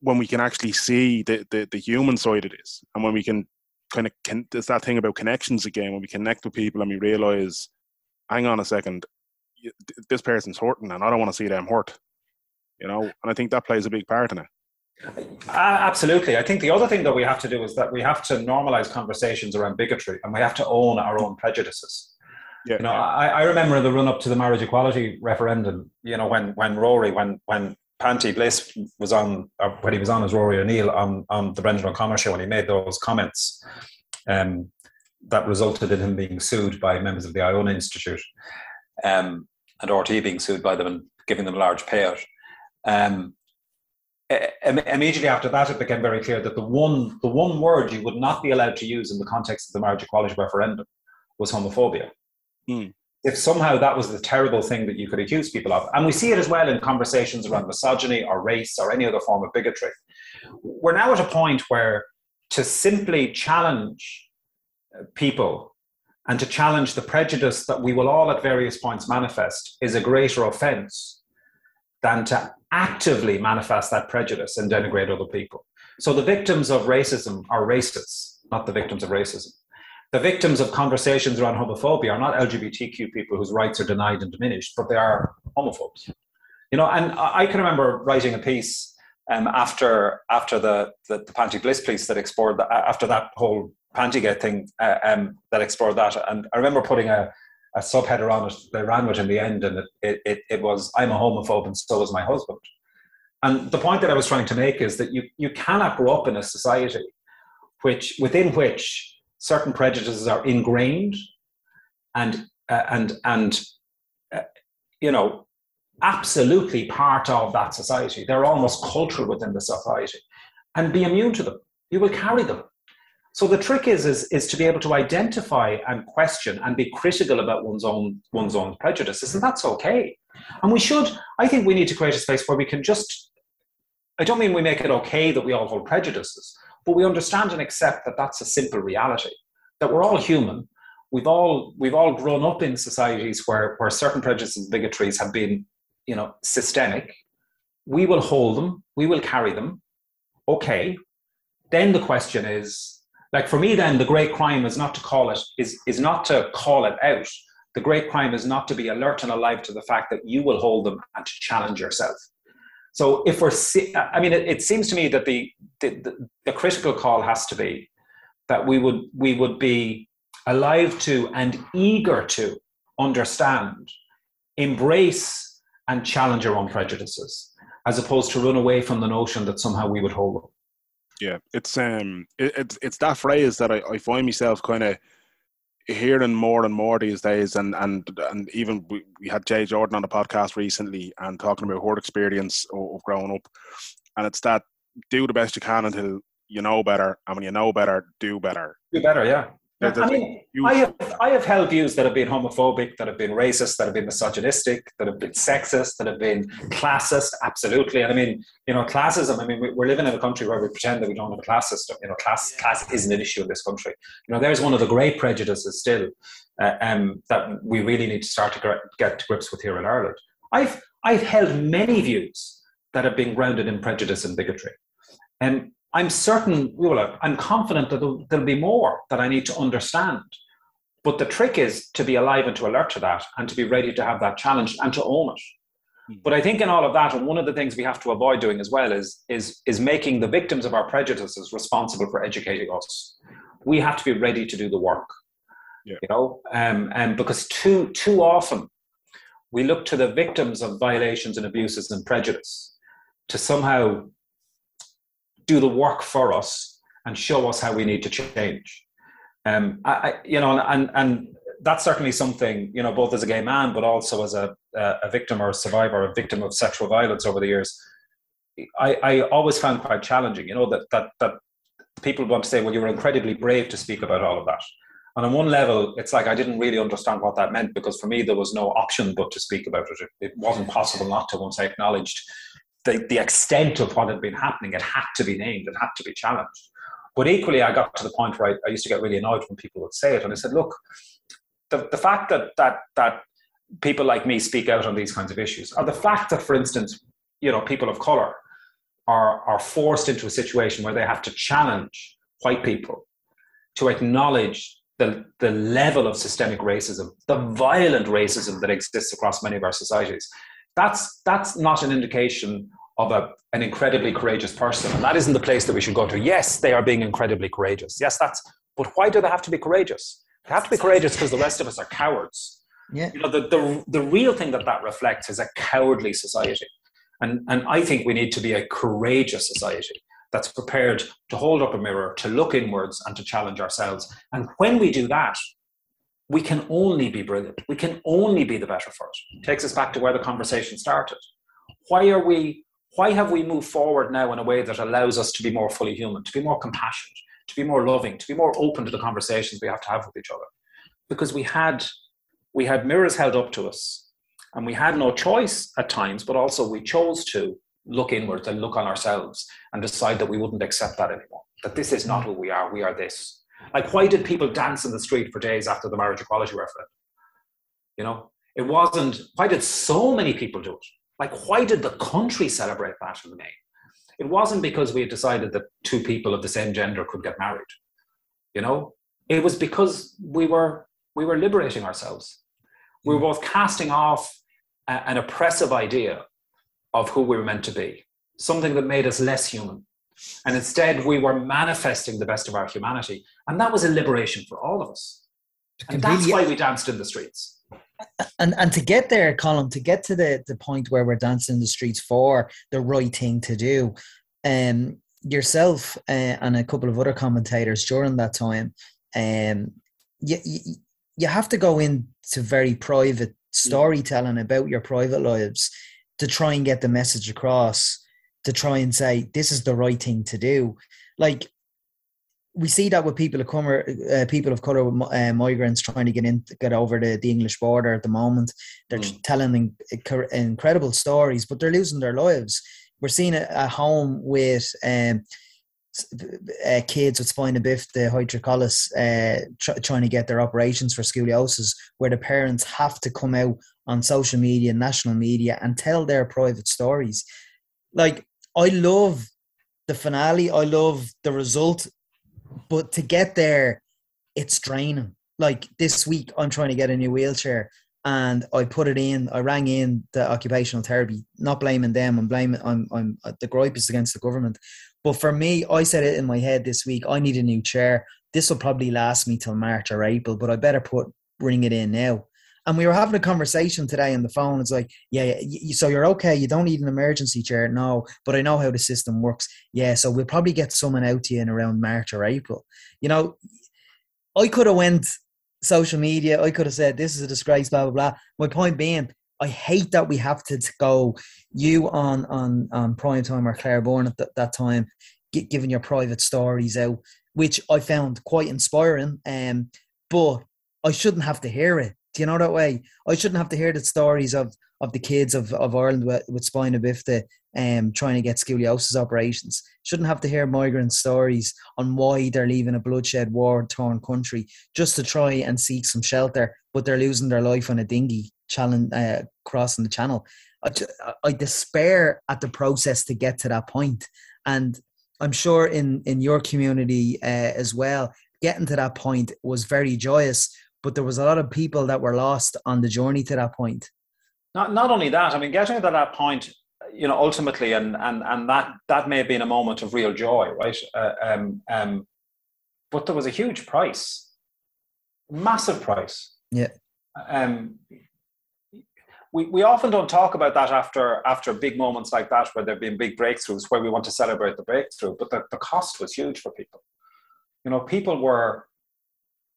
Speaker 1: when we can actually see the, the, the human side of this and when we can kind of can there's that thing about connections again when we connect with people and we realize hang on a second this person's hurting and i don't want to see them hurt you know and i think that plays a big part in it
Speaker 3: uh, absolutely i think the other thing that we have to do is that we have to normalize conversations around bigotry and we have to own our own prejudices yeah, you know. I, I remember the run up to the marriage equality referendum. You know, when when Rory, when when Panti Bliss was on uh, when he was on as Rory O'Neill on, on the Brendan O'Connor show and he made those comments um, that resulted in him being sued by members of the Iona Institute um, and RTÉ being sued by them and giving them a large payout. Um, immediately after that, it became very clear that the one the one word you would not be allowed to use in the context of the marriage equality referendum was homophobia. Mm if somehow that was the terrible thing that you could accuse people of, and we see it as well in conversations around misogyny or race or any other form of bigotry, we're now at a point where to simply challenge uh, people and to challenge the prejudice that we will all at various points manifest is a greater offense than to actively manifest that prejudice and denigrate other people. So the victims of racism are racists, not the victims of racism the victims of conversations around homophobia are not LGBTQ people whose rights are denied and diminished, but they are homophobes. You know, and I can remember writing a piece um, after after the, the the Panti Bliss piece that explored that after that whole Pantigate thing uh, um, that explored that, and I remember putting a, a subheader on it. They ran with in the end, and it, it it was I'm a homophobe and so is my husband. And the point that I was trying to make is that you you cannot grow up in a society which within which certain prejudices are ingrained and uh, and and uh, you know absolutely part of that society. They're almost cultural within the society. And be immune to them. You will carry them. So the trick is, is is to be able to identify and question and be critical about one's own one's own prejudices and that's okay. And we should i think we need to create a space where we can just i don't mean we make it okay that we all hold prejudices but we understand and accept that that's a simple reality, that we're all human. We've all, we've all grown up in societies where, where certain prejudices and bigotries have been, you know, systemic. We will hold them, we will carry them. Okay. Then the question is, like for me, then the great crime is not to call it, is, is not to call it out. The great crime is not to be alert and alive to the fact that you will hold them and to challenge yourself. So if we're, I mean, it, it seems to me that the, the, the critical call has to be that we would we would be alive to and eager to understand, embrace and challenge our own prejudices. as opposed to run away from the notion that somehow we would hold them.
Speaker 1: Yeah, it's um, it, it's it's that phrase that I, I find myself kind of hearing more and more these days, and and and even we, we had Jay Jordan on the podcast recently and talking about her experience of, of growing up, and it's that do the best you can until you know better, and when you know better, do better.
Speaker 3: Do better, yeah. I mean, I have, I have held views that have been homophobic, that have been racist, that have been misogynistic, that have been sexist, that have been classist. Absolutely. And I mean, you know, classism. I mean, we're living in a country where we pretend that we don't have a class system. You know, class class isn't an issue in this country. You know, there's one of the great prejudices still uh, um, that we really need to start to get to grips with here in Ireland. I've I've held many views that have been grounded in prejudice and bigotry, and I'm certain, well, I'm confident that there'll, there'll be more that I need to understand. But the trick is to be alive and to alert to that and to be ready to have that challenge and to own it. Hmm. But I think in all of that, and one of the things we have to avoid doing as well is, is, is making the victims of our prejudices responsible for educating us. We have to be ready to do the work. Yeah. You know, um, and because too too often we look to the victims of violations and abuses and prejudice to somehow do the work for us and show us how we need to change. Um, I, you know, and and that's certainly something you know, both as a gay man, but also as a a victim or a survivor, a victim of sexual violence over the years. I, I always found quite challenging. You know that that that people want to say, well, you were incredibly brave to speak about all of that. And on one level, it's like I didn't really understand what that meant because for me there was no option but to speak about it. It wasn't possible not to once I acknowledged the, the extent of what had been happening, it had to be named, it had to be challenged. But equally, I got to the point where I, I used to get really annoyed when people would say it. And I said, look, the, the fact that, that, that people like me speak out on these kinds of issues, or the fact that, for instance, you know, people of color are, are forced into a situation where they have to challenge white people to acknowledge the, the level of systemic racism, the violent racism that exists across many of our societies, that's that's not an indication of a, an incredibly courageous person. And that isn't the place that we should go to. Yes, they are being incredibly courageous. Yes, that's, but why do they have to be courageous? They have to be courageous because the rest of us are cowards.
Speaker 2: Yeah.
Speaker 3: You know, the, the, the real thing that that reflects is a cowardly society. And, and I think we need to be a courageous society that's prepared to hold up a mirror, to look inwards, and to challenge ourselves. And when we do that, we can only be brilliant. We can only be the better for it. Takes us back to where the conversation started. Why are we? Why have we moved forward now in a way that allows us to be more fully human, to be more compassionate, to be more loving, to be more open to the conversations we have to have with each other? Because we had we had mirrors held up to us, and we had no choice at times, but also we chose to look inwards and look on ourselves and decide that we wouldn't accept that anymore. That this is not who we are. We are this like, why did people dance in the street for days after the marriage equality referendum? You know, it wasn't, why did so many people do it? Like, why did the country celebrate that in the main? It wasn't because we had decided that two people of the same gender could get married. You know, it was because we were we were liberating ourselves. We were hmm. both casting off a, an oppressive idea of who we were meant to be, something that made us less human, and instead, we were manifesting the best of our humanity. And that was a liberation for all of us. And that's why we danced in the streets.
Speaker 2: And and to get there, Colm, to get to the, the point where we're dancing in the streets for the right thing to do, um, yourself uh, and a couple of other commentators during that time, um, you, you, you have to go into very private storytelling about your private lives to try and get the message across to try and say this is the right thing to do. Like we see that with people of color, uh, people of color, uh, migrants trying to get in, get over the, the English border at the moment. They're mm. telling in, incredible stories, but they're losing their lives. We're seeing a, a home with um, uh, kids with spina bifida, hydrocephalus, uh, tr- trying to get their operations for scoliosis, where the parents have to come out on social media, national media, and tell their private stories. Like I love the finale. I love the result, but to get there, it's draining. Like this week, I'm trying to get a new wheelchair, and I put it in. I rang in the occupational therapy, not blaming them. I'm blaming. I'm. I'm. Uh, the gripe is against the government, but for me, I said it in my head this week. I need a new chair. This will probably last me till March or April, but I better put bring it in now. And we were having a conversation today on the phone. It's like, yeah, yeah, so you're okay. You don't need an emergency chair. No, but I know how the system works. Yeah, so we'll probably get someone out to you in around March or April. You know, I could have went social media. I could have said this is a disgrace, blah blah blah. My point being, I hate that we have to go you on on on prime time or Claire Byrne at th- that time, giving your private stories out, which I found quite inspiring. Um, but I shouldn't have to hear it. Do you know that way? I shouldn't have to hear the stories of of the kids of, of Ireland with, with spina bifida um, trying to get scoliosis operations. Shouldn't have to hear migrant stories on why they're leaving a bloodshed, war torn country just to try and seek some shelter, but they're losing their life on a dinghy challenge, uh, crossing the channel. I, I despair at the process to get to that point. And I'm sure in, in your community uh, as well, getting to that point was very joyous, but there was a lot of people that were lost on the journey to that point.
Speaker 3: Not, not only that, I mean, getting to that point, you know, ultimately, and and and that that may have been a moment of real joy, right? Uh, um, um, but there was a huge price, massive price.
Speaker 2: Yeah.
Speaker 3: Um, we, we often don't talk about that after after big moments like that where there have been big breakthroughs where we want to celebrate the breakthrough, but the, the cost was huge for people. You know, people were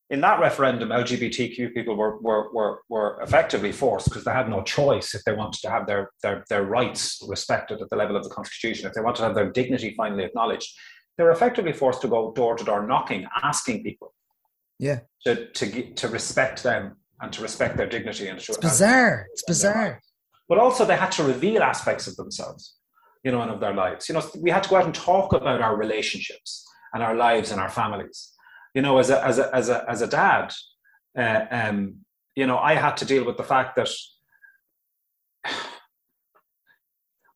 Speaker 3: in that referendum, LGBTQ people were were were, were effectively forced because they had no choice if they wanted to have their, their their rights respected at the level of the constitution, if they wanted to have their dignity finally acknowledged, they were effectively forced to go door to door knocking, asking people,
Speaker 2: yeah,
Speaker 3: to to to respect them and to respect their dignity and to
Speaker 2: it's bizarre. It's bizarre.
Speaker 3: But also, they had to reveal aspects of themselves, you know, and of their lives. You know, we had to go out and talk about our relationships and our lives and our families you know, as a as a as a as a dad, uh, um, you know, I had to deal with the fact that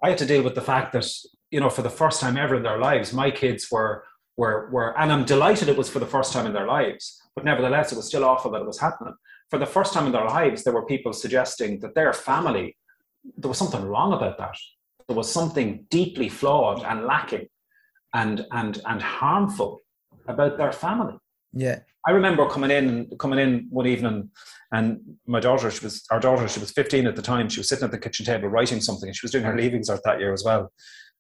Speaker 3: I had to deal with the fact that you know, for the first time ever in their lives, my kids were were were, and I'm delighted it was for the first time in their lives, but nevertheless, it was still awful that it was happening. For the first time in their lives, there were people suggesting that their family, there was something wrong about that. There was something deeply flawed and lacking, and and and harmful about their family.
Speaker 2: Yeah.
Speaker 3: I remember coming in coming in one evening and my daughter, she was our daughter, she was 15 at the time. She was sitting at the kitchen table writing something and she was doing her leaving cert that year as well.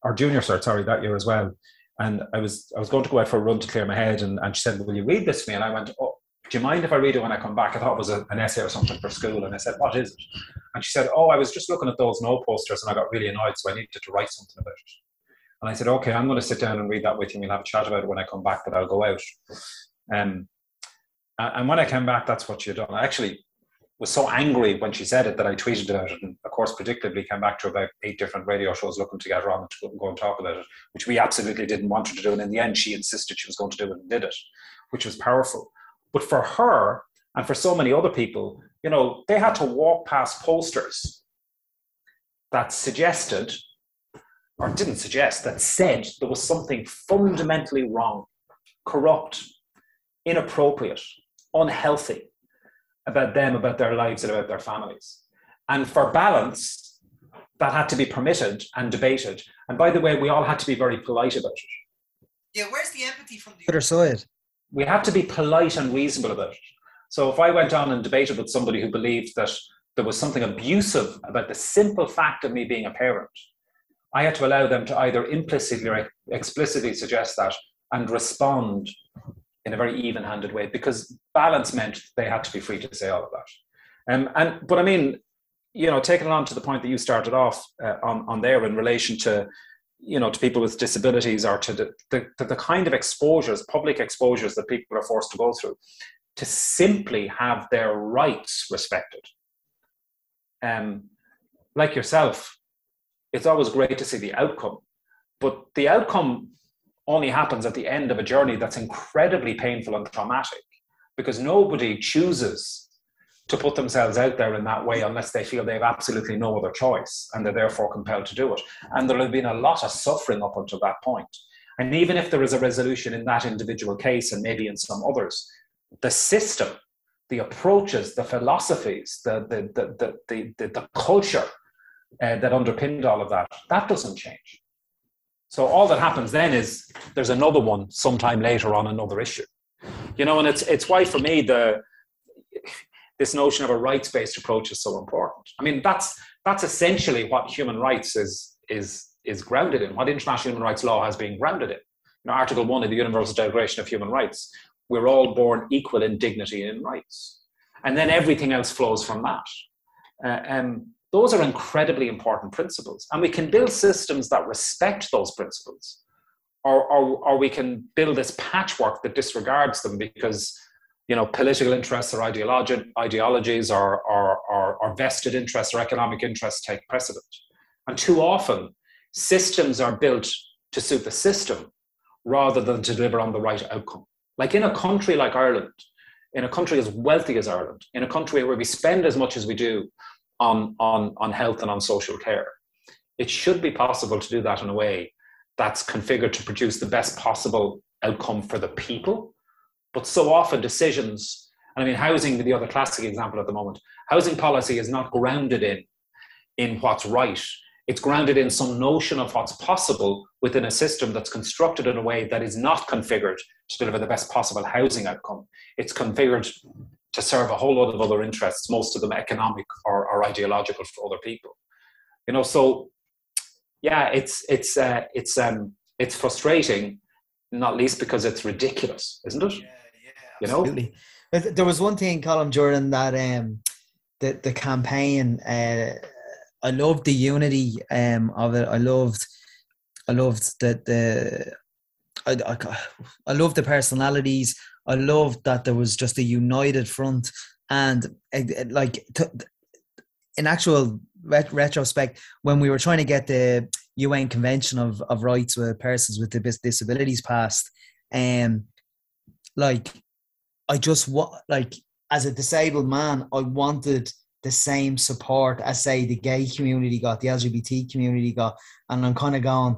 Speaker 3: Or junior cert, sorry, that year as well. And I was I was going to go out for a run to clear my head and, and she said, Will you read this to me? And I went, Oh, do you mind if I read it when I come back? I thought it was a, an essay or something for school. And I said, What is it? And she said, Oh, I was just looking at those no posters and I got really annoyed, so I needed to write something about it. And I said, Okay, I'm going to sit down and read that with you. And we'll have a chat about it when I come back, but I'll go out. Um, and when I came back, that's what she had done. I actually was so angry when she said it that I tweeted about it, and of course, predictably came back to about eight different radio shows looking to get her on to go and talk about it, which we absolutely didn't want her to do. And in the end, she insisted she was going to do it and did it, which was powerful. But for her and for so many other people, you know, they had to walk past posters that suggested, or didn't suggest, that said there was something fundamentally wrong, corrupt, inappropriate, unhealthy about them, about their lives, and about their families. And for balance, that had to be permitted and debated. And by the way, we all had to be very polite about it.
Speaker 2: Yeah, where's the empathy from the other side?
Speaker 3: We had to be polite and reasonable about it. So if I went on and debated with somebody who believed that there was something abusive about the simple fact of me being a parent, I had to allow them to either implicitly or explicitly suggest that and respond in a very even-handed way because balance meant they had to be free to say all of that. Um, and but I mean, you know, taking it on to the point that you started off uh, on on there in relation to you know to people with disabilities or to the, the, the kind of exposures, public exposures that people are forced to go through, to simply have their rights respected. Um, like yourself, it's always great to see the outcome, but the outcome only happens at the end of a journey that's incredibly painful and traumatic because nobody chooses to put themselves out there in that way unless they feel they have absolutely no other choice and they're therefore compelled to do it. And there have been a lot of suffering up until that point. And even if there is a resolution in that individual case and maybe in some others, the system, the approaches, the philosophies, the, the, the, the, the, the culture uh, that underpinned all of that, that doesn't change. So all that happens then is there's another one sometime later on another issue. You know, and it's it's why for me the this notion of a rights-based approach is so important. I mean, that's that's essentially what human rights is is is grounded in. What international human rights law has been grounded in. You know, Article One of the Universal Declaration of Human Rights: we're all born equal in dignity and in rights, and then everything else flows from that. Uh, um, those are incredibly important principles, and we can build systems that respect those principles, or, or, or we can build this patchwork that disregards them because you know, political interests or ideologi- ideologies or, or, or, or vested interests or economic interests take precedent. And too often, systems are built to suit the system rather than to deliver on the right outcome. Like in a country like Ireland, in a country as wealthy as Ireland, in a country where we spend as much as we do on, on, on health and on social care, it should be possible to do that in a way that's configured to produce the best possible outcome for the people but so often decisions, and I mean, housing, the other classic example at the moment, housing policy is not grounded in, in what's right. It's grounded in some notion of what's possible within a system that's constructed in a way that is not configured to deliver the best possible housing outcome. It's configured to serve a whole lot of other interests, most of them economic or, or ideological for other people. You know, so yeah, it's it's uh, it's um, it's frustrating, not least because it's ridiculous, isn't it? Yeah yeah, you know? Absolutely.
Speaker 2: There was one thing, Colm Jordan, that um, the the campaign. Uh, I loved the unity um, of it. I loved, I loved that the, I, I, I loved the personalities. I loved that there was just a united front, and uh, like to, in actual ret- retrospect, when we were trying to get the UN Convention of, of Rights with Persons with Disabilities passed, um, like I just want like as a disabled man, I wanted the same support as say the gay community got, the LGBT community got, and I'm kind of going,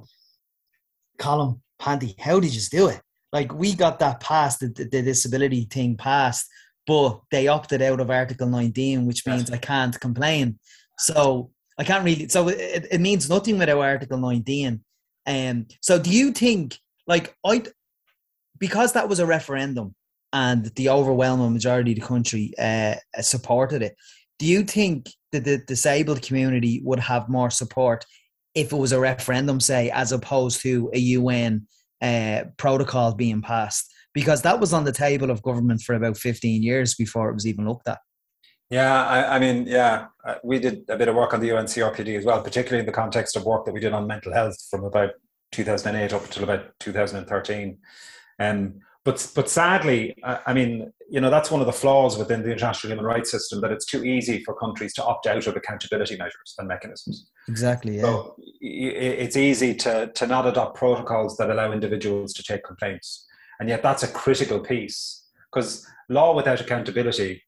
Speaker 2: Colm, Panti, how did you just do it? Like we got that passed, the, the disability thing passed, but they opted out of Article 19, which means I can't complain. So I can't really. So it, it means nothing without Article 19. Um. So do you think like I, because that was a referendum, and the overwhelming majority of the country uh, supported it. Do you think that the disabled community would have more support if it was a referendum, say, as opposed to a UN uh, protocol being passed? Because that was on the table of government for about 15 years before it was even looked at.
Speaker 3: Yeah, I, I, mean, yeah, we did a bit of work on the UN CRPD as well, particularly in the context of work that we did on mental health from about 2008 up until about 2013. Um, but but sadly, I mean, you know, that's one of the flaws within the international human rights system that it's too easy for countries to opt out of accountability measures and mechanisms.
Speaker 2: Exactly. Yeah.
Speaker 3: So it's easy to to not adopt protocols that allow individuals to take complaints, and yet that's a critical piece because law without accountability,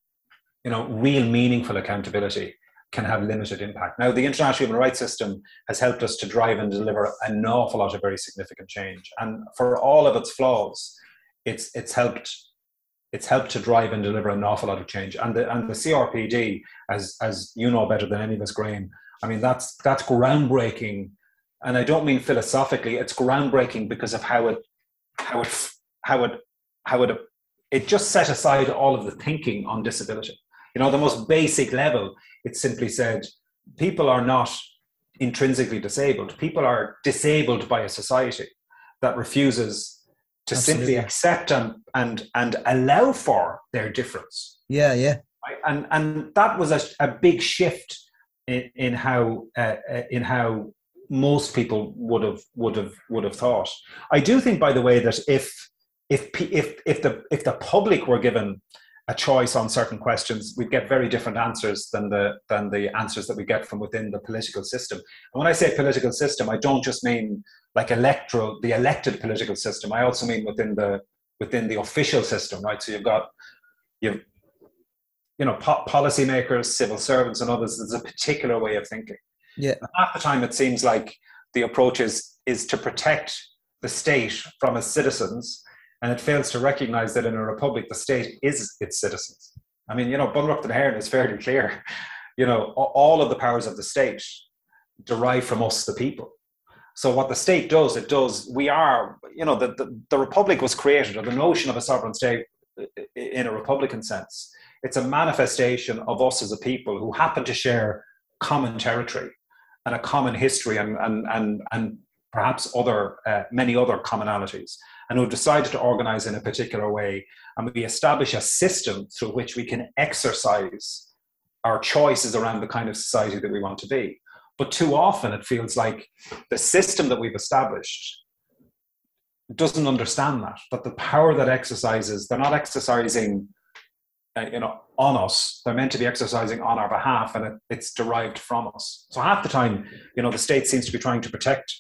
Speaker 3: you know, real meaningful accountability can have limited impact. Now, the international human rights system has helped us to drive and deliver an awful lot of very significant change, and for all of its flaws it's it's helped it's helped to drive and deliver an awful lot of change. And the and the CRPD, as as you know better than any of us, Graham, I mean that's that's groundbreaking. And I don't mean philosophically, it's groundbreaking because of how it how it how it how it it just set aside all of the thinking on disability. You know, the most basic level, it simply said people are not intrinsically disabled. People are disabled by a society that refuses to Absolutely. simply accept and, and and allow for their difference.
Speaker 2: Yeah, yeah.
Speaker 3: And and that was a, a big shift in, in how uh, uh, in how most people would have would have would have thought. I do think, by the way, that if if if if the if the public were given a choice on certain questions, we'd get very different answers than the than the answers that we get from within the political system. And when I say political system, I don't just mean like electoral, the elected political system. I also mean within the within the official system, right? So you've got you've you know po- policymakers, civil servants, and others. There's a particular way of thinking.
Speaker 2: Yeah.
Speaker 3: And half the time, it seems like the approach is is to protect the state from its citizens, and it fails to recognise that in a republic, the state is its citizens. I mean, you know, Bunreacht na hÉireann is fairly clear. You know, all of the powers of the state derive from us, the people. So what the state does, it does. We are, you know, the, the, the republic was created, or the notion of a sovereign state in a republican sense It's a manifestation of us as a people who happen to share common territory and a common history and, and, and, and perhaps other, uh, many other commonalities, and who have decided to organize in a particular way. And we establish a system through which we can exercise our choices around the kind of society that we want to be. But too often it feels like the system that we've established doesn't understand that, that the power that exercises, they're not exercising uh, you know, on us. They're meant to be exercising on our behalf, and it, it's derived from us. So half the time, you know, the state seems to be trying to protect.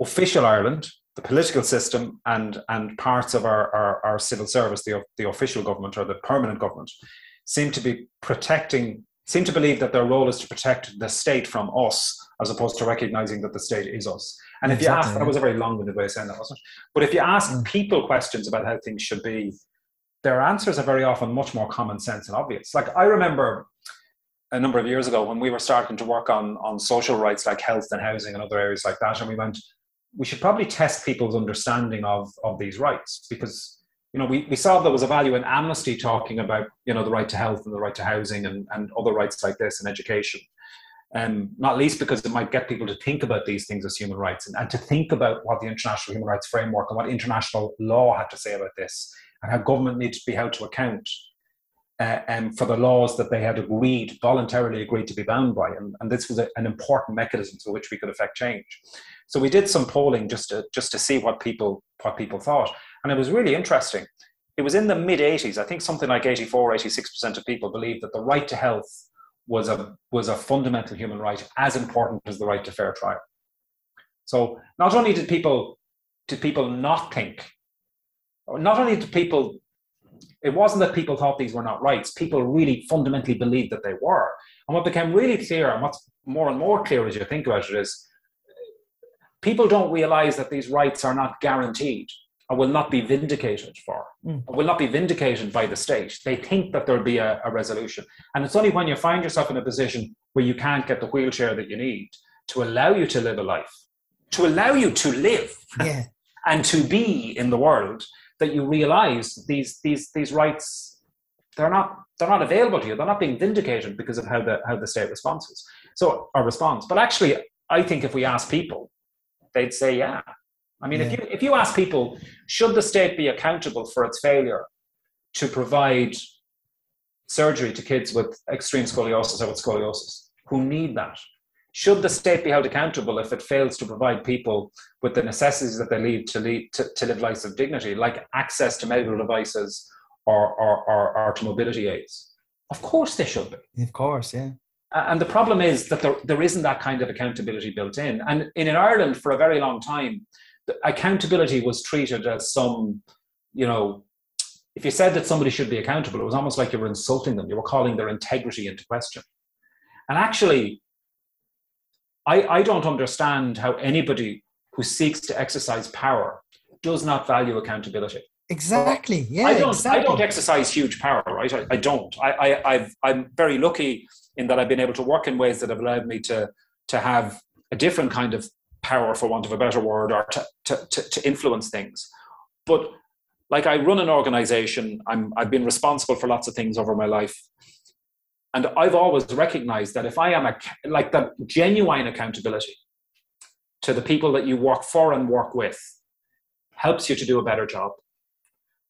Speaker 3: Official Ireland, the political system, and and parts of our, our, our civil service, the the official government or the permanent government, seem to be protecting. Seem to believe that their role is to protect the state from us, as opposed to recognizing that the state is us. And if exactly, you ask, that was a very long-winded way of saying that, wasn't it? But if you ask mm. people questions about how things should be, their answers are very often much more common sense and obvious. Like I remember a number of years ago when we were starting to work on on social rights like health and housing and other areas like that, and we went, we should probably test people's understanding of of these rights because you know we, we saw there was a value in amnesty talking about you know the right to health and the right to housing and, and other rights like this and education. Um, not least because it might get people to think about these things as human rights and, and to think about what the international human rights framework and what international law had to say about this and how government needs to be held to account uh, um, for the laws that they had agreed, voluntarily agreed to be bound by. And, and this was a, an important mechanism through which we could affect change. So we did some polling just to, just to see what people, what people thought. And it was really interesting. It was in the mid 80s, I think something like 84, 86% of people believed that the right to health was a, was a fundamental human right as important as the right to fair trial. So not only did people, did people not think not only did people, it wasn't that people thought these were not rights, people really fundamentally believed that they were. And what became really clear, and what's more and more clear as you think about it, is people don't realize that these rights are not guaranteed or will not be vindicated for, mm. will not be vindicated by the state. They think that there'll be a, a resolution. And it's only when you find yourself in a position where you can't get the wheelchair that you need to allow you to live a life, to allow you to live yeah. and to be in the world that you realize these these these rights they're not they're not available to you. They're not being vindicated because of how the how the state responds. So our response. But actually, I think if we ask people, they'd say yeah. I mean, yeah. if you if you ask people, should the state be accountable for its failure to provide surgery to kids with extreme scoliosis or with scoliosis who need that? Should the state be held accountable if it fails to provide people with the necessities that they need to, lead, to, to live lives of dignity, like access to medical devices or, or, or, or to mobility aids? Of course they should
Speaker 2: be. Of course, yeah.
Speaker 3: And the problem is that there, there isn't that kind of accountability built in. And in, in Ireland, for a very long time, accountability was treated as some, you know, if you said that somebody should be accountable, it was almost like you were insulting them. You were calling their integrity into question. And actually, I, I don't understand how anybody who seeks to exercise power does not value accountability.
Speaker 2: Exactly. Yeah.
Speaker 3: I don't.
Speaker 2: Exactly.
Speaker 3: I don't exercise huge power, right? I, I don't. I, I, I've, I'm very lucky in that I've been able to work in ways that have allowed me to to have a different kind of power, for want of a better word, or to to, to, to influence things. But like I run an organization, I'm I've been responsible for lots of things over my life, and I've always recognized that if I am a, like that genuine accountability to the people that you work for and work with helps you to do a better job.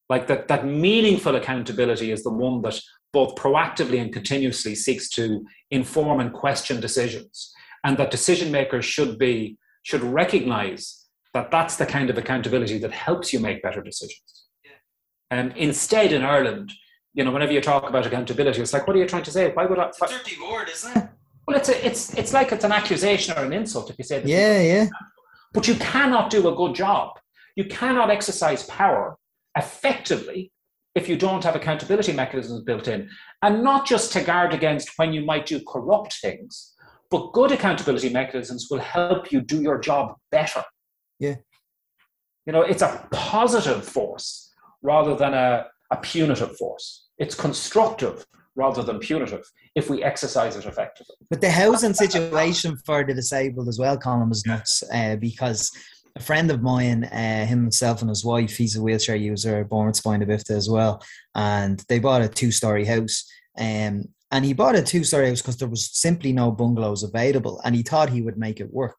Speaker 3: Like that, that meaningful accountability is the one that both proactively and continuously seeks to inform and question decisions. And that decision makers should be, should recognize that that's the kind of accountability that helps you make better decisions. And um, instead, in Ireland, you know, whenever you talk about accountability, it's like, what are you trying to say? Why would I?
Speaker 4: It's a dirty word, isn't it?
Speaker 3: Well, it's a, it's it's like it's an accusation or an insult if you say that.
Speaker 2: Yeah, yeah.
Speaker 3: But you cannot do a good job. You cannot exercise power effectively if you don't have accountability mechanisms built in, and not just to guard against when you might do corrupt things, but good accountability mechanisms will help you do your job better.
Speaker 2: Yeah.
Speaker 3: You know, it's a positive force rather than a, a punitive force. It's constructive rather than punitive if we exercise it effectively.
Speaker 2: But the housing situation for the disabled as well, Colm, was nuts uh, because a friend of mine, uh, himself and his wife, he's a wheelchair user, born with spina bifida as well, and they bought a two-story house. Um, and he bought a two-story house because there was simply no bungalows available, and he thought he would make it work.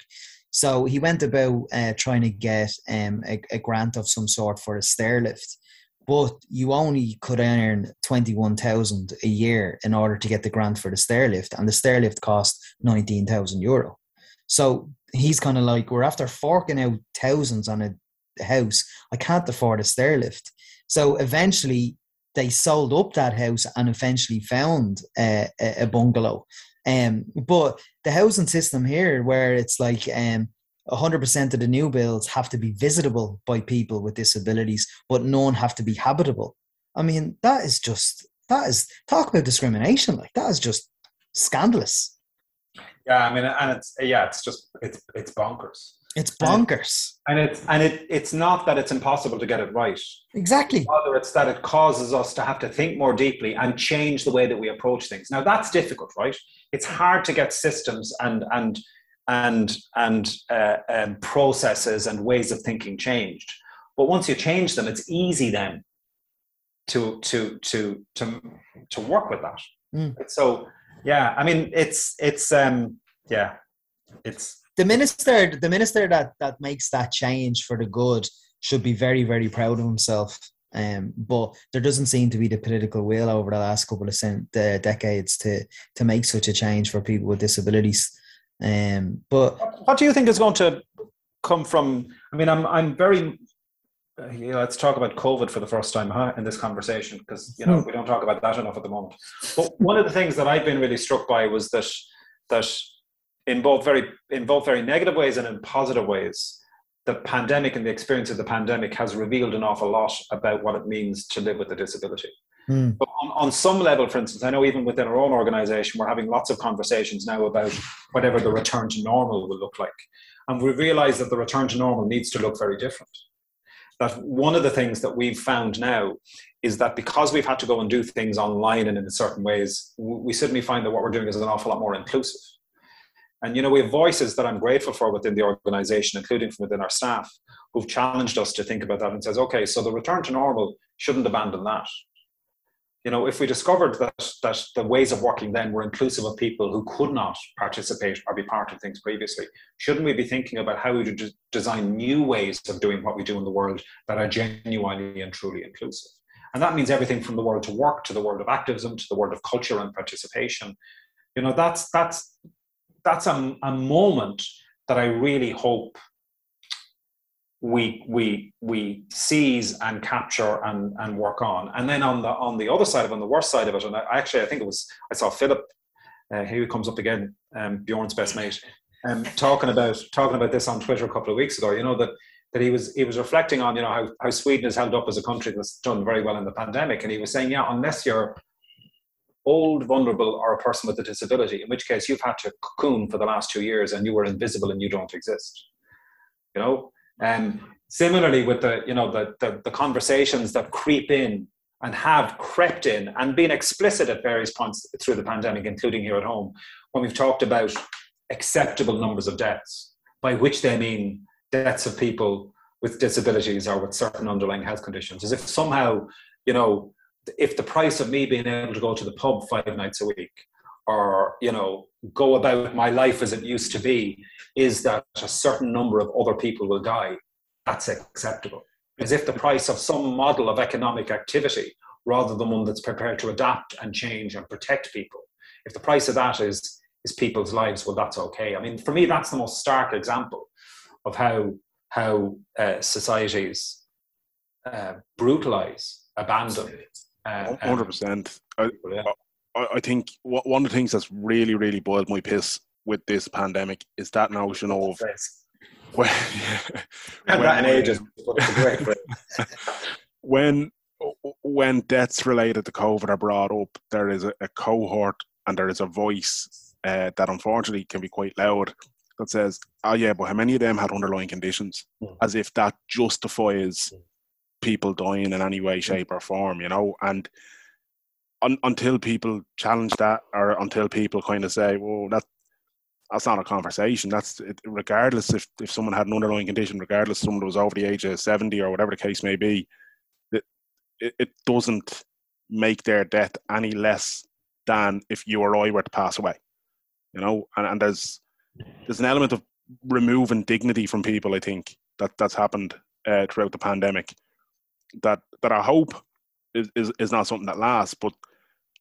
Speaker 2: So he went about uh, trying to get um, a, a, grant of some sort for a stair lift, but you only could earn twenty one thousand a year in order to get the grant for the stair lift, and the stair lift cost nineteen thousand euro. So he's kind of like, we're after forking out thousands on a house. I can't afford a stair lift. So eventually, they sold up that house and eventually found a bungalow. Um, but the housing system here, where it's like um, 100% of the new builds have to be visitable by people with disabilities, but none have to be habitable. I mean, that is just, that is, talk about discrimination. Like, that is just scandalous.
Speaker 3: Yeah, I mean, and it's, yeah, it's just, it's, it's bonkers.
Speaker 2: It's bonkers.
Speaker 3: And, it, and it's and it it's not that it's impossible to get it right.
Speaker 2: Exactly.
Speaker 3: Rather, it's that it causes us to have to think more deeply and change the way that we approach things. Now that's difficult, right? It's hard to get systems and and and and uh, um, processes and ways of thinking changed. But once you change them, it's easy then to to to to to work with that. Mm. So yeah, I mean it's it's um yeah it's
Speaker 2: the minister the minister that that makes that change for the good should be very very proud of himself. Um, but there doesn't seem to be the political will over the last couple of cent- uh, decades to to make such a change for people with disabilities. Um, but
Speaker 3: what do you think is going to come from? I mean, I'm I'm very. Uh, you know, let's talk about COVID for the first time huh, in this conversation because you know hmm. we don't talk about that enough at the moment. But one of the things that I've been really struck by was that that in both very in both very negative ways and in positive ways, the pandemic and the experience of the pandemic has revealed an awful lot about what it means to live with a disability. Mm. But on, on, some level, for instance, I know even within our own organization, we're having lots of conversations now about whatever the return to normal will look like. And we realize that the return to normal needs to look very different. That one of the things that we've found now is that because we've had to go and do things online and in certain ways, we suddenly find that what we're doing is an awful lot more inclusive. And you know, we have voices that I'm grateful for within the organization, including from within our staff, who've challenged us to think about that and says, okay, so the return to normal shouldn't abandon that you know, if we discovered that that the ways of working then were inclusive of people who could not participate or be part of things previously, shouldn't we be thinking about how we would design new ways of doing what we do in the world that are genuinely and truly inclusive? And that means everything from the world to work to the world of activism to the world of culture and participation. You know, that's that's that's a, a moment that I really hope we we we seize and capture and and work on. And then on the on the other side of on the worst side of it and I, actually i think it was i saw philip uh, here he comes up again um, bjorn's best mate um, talking about talking about this on twitter a couple of weeks ago you know that that he was he was reflecting on you know how, how sweden has held up as a country that's done very well in the pandemic. And he was saying yeah unless you're old vulnerable or a person with a disability in which case you've had to cocoon for the last two years and you were invisible and you don't exist. You know um, similarly, with the you know the, the, the conversations that creep in and have crept in and been explicit at various points through the pandemic, including here at home, when we've talked about acceptable numbers of deaths, by which they mean deaths of people with disabilities or with certain underlying health conditions, as if somehow, you know, if the price of me being able to go to the pub five nights a week or, you know, go about my life as it used to be is that a certain number of other people will die, that's acceptable. As if the price of some model of economic activity, rather than one that's prepared to adapt and change and protect people, if the price of that is is people's lives, well, that's okay. I mean, for me, that's the most stark example of how how uh, societies uh, brutalize, abandon.
Speaker 1: Uh, Hundred percent. I, I think one of the things that's really, really boiled my piss with this pandemic is that notion of when,
Speaker 3: when, that in ages,
Speaker 1: when when deaths related to COVID are brought up, there is a, a cohort and there is a voice uh, that unfortunately can be quite loud that says, "Oh yeah, but how many of them had underlying conditions?" Mm. As if that justifies mm. people dying in any way, shape, or form, you know, and un, until people challenge that or until people kind of say, well, that that's not a conversation. That's it, regardless if, if someone had an underlying condition, regardless if someone was over the age of 70 or whatever the case may be, it, it, it doesn't make their death any less than if you or I were to pass away. You know, and, and there's there's an element of removing dignity from people. I think that that's happened uh, throughout the pandemic. That that I hope is, is is not something that lasts, but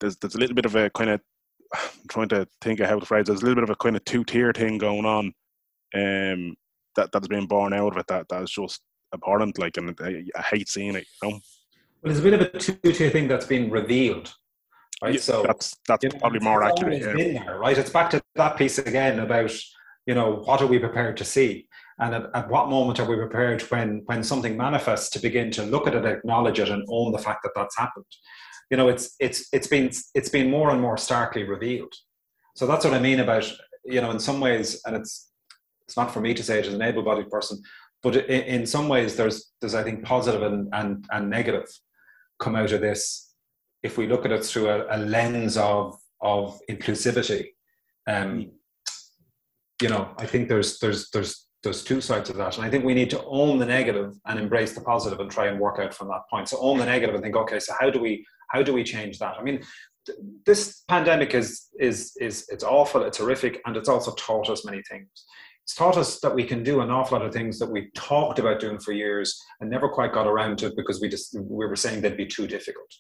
Speaker 1: there's there's a little bit of a kind of I'm trying to think of how to phrase. There's a little bit of a kind of two tier thing going on, um, that that's been born out of it. That that is just abhorrent. Like, and I, I hate seeing it. You know.
Speaker 3: Well, there's a bit of a two tier thing that's been revealed. Right,
Speaker 1: Yeah,
Speaker 3: so
Speaker 1: that's that's
Speaker 3: you know,
Speaker 1: probably more accurate. Yeah.
Speaker 3: there, right? It's back to that piece again about you know what are we prepared to see, and at, at what moment are we prepared when when something manifests to begin to look at it, acknowledge it, and own the fact that that's happened. You know, it's it's it's been it's been more and more starkly revealed. So that's what I mean about you know in some ways, and it's it's not for me to say it as an able-bodied person, but in, in some ways there's there's I think positive and and, and negative come out of this if we look at it through a, a lens of of inclusivity, um, you know, I think there's there's there's there's two sides of that, and I think we need to own the negative and embrace the positive and try and work out from that point. So own the negative and think, okay, so how do we how do we change that? I mean, th- this pandemic is is is it's awful, it's horrific, and it's also taught us many things. It's taught us that we can do an awful lot of things that we talked about doing for years and never quite got around to because we just we were saying they'd be too difficult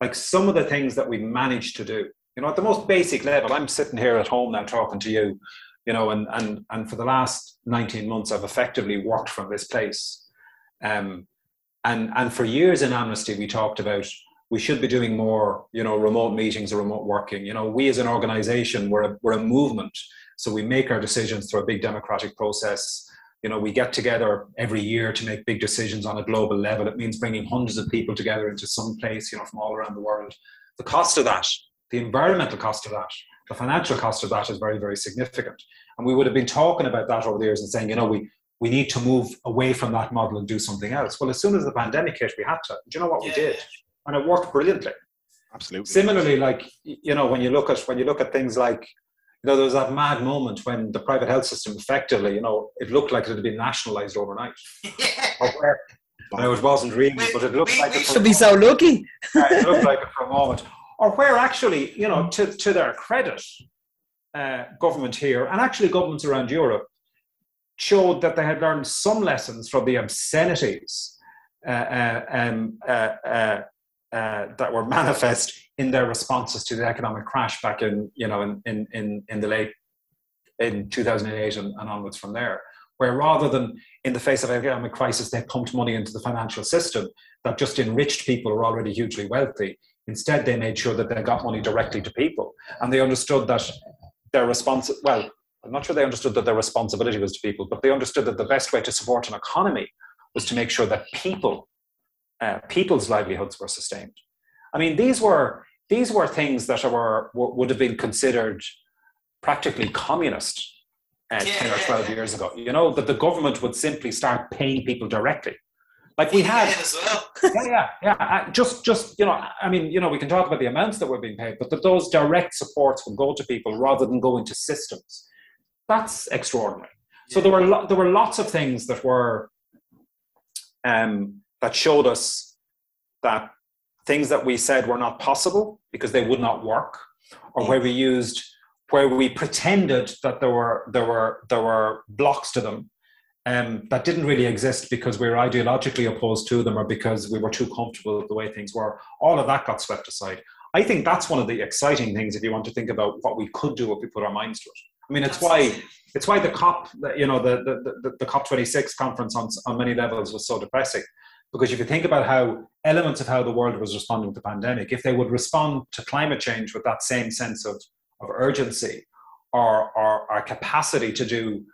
Speaker 3: like some of the things that we managed to do you know at the most basic level i'm sitting here at home now talking to you you know and and and for the last 19 months i've effectively worked from this place um and and for years in amnesty we talked about we should be doing more you know remote meetings or remote working. You know we as an organization we're a, we're a movement. So we make our decisions through a big democratic process. You know we get together every year to make big decisions on a global level. It means bringing hundreds of people together into some place you know from all around the world. The cost of that the environmental cost of that the financial cost of that is very very significant. And we would have been talking about that over the years and saying you know we we need to move away from that model and do something else. Well as soon as the pandemic hit we had to. Do you know what we did and it worked brilliantly
Speaker 1: Absolutely.
Speaker 3: similarly like you know when you look at when you look at things like you know there was that mad moment when the private health system effectively you know it looked like it had been nationalized overnight or where, I it wasn't really
Speaker 4: We-
Speaker 3: but it looked
Speaker 4: we-
Speaker 3: like
Speaker 4: we
Speaker 3: it
Speaker 2: Should be so lucky.
Speaker 3: Yeah, it looked like it for a moment or where actually you know to, to their credit uh, government here and actually governments around Europe showed that they had learned some lessons from the obscenities uh, uh, um, uh, that were manifest in their responses to the economic crash back in you know in in in, in the late in 2008 and, and onwards from there where rather than in the face of economic crisis they pumped money into the financial system that just enriched people who are already hugely wealthy. Instead they made sure that they got money directly to people. And they understood that their response well i'm not sure they understood that their responsibility was to people but they understood that the best way to support an economy was to make sure that people uh, people's livelihoods were sustained i mean these were these were things that were, would have been considered practically communist uh, 10 or 12 years ago you know that the government would simply start paying people directly like we had
Speaker 4: well.
Speaker 3: yeah, yeah, yeah. Just, just you know, I mean, you know, we can talk about the amounts that were being paid, but that those direct supports would go to people rather than go into systems. That's extraordinary. So there were lo- there were lots of things that were um, that showed us that things that we said were not possible because they would not work, or where we used where we pretended that there were there were there were blocks to them um, that didn't really exist because we were ideologically opposed to them or because we were too comfortable with the way things were. All of that got swept aside. I think that's one of the exciting things if you want to think about what we could do if we put our minds to it. I mean, it's why it's why the COP, you know, the the, the, the COP twenty six conference on on many levels was so depressing. Because if you think about how elements of how the world was responding to the pandemic, if they would respond to climate change with that same sense of, of urgency or, or our capacity to do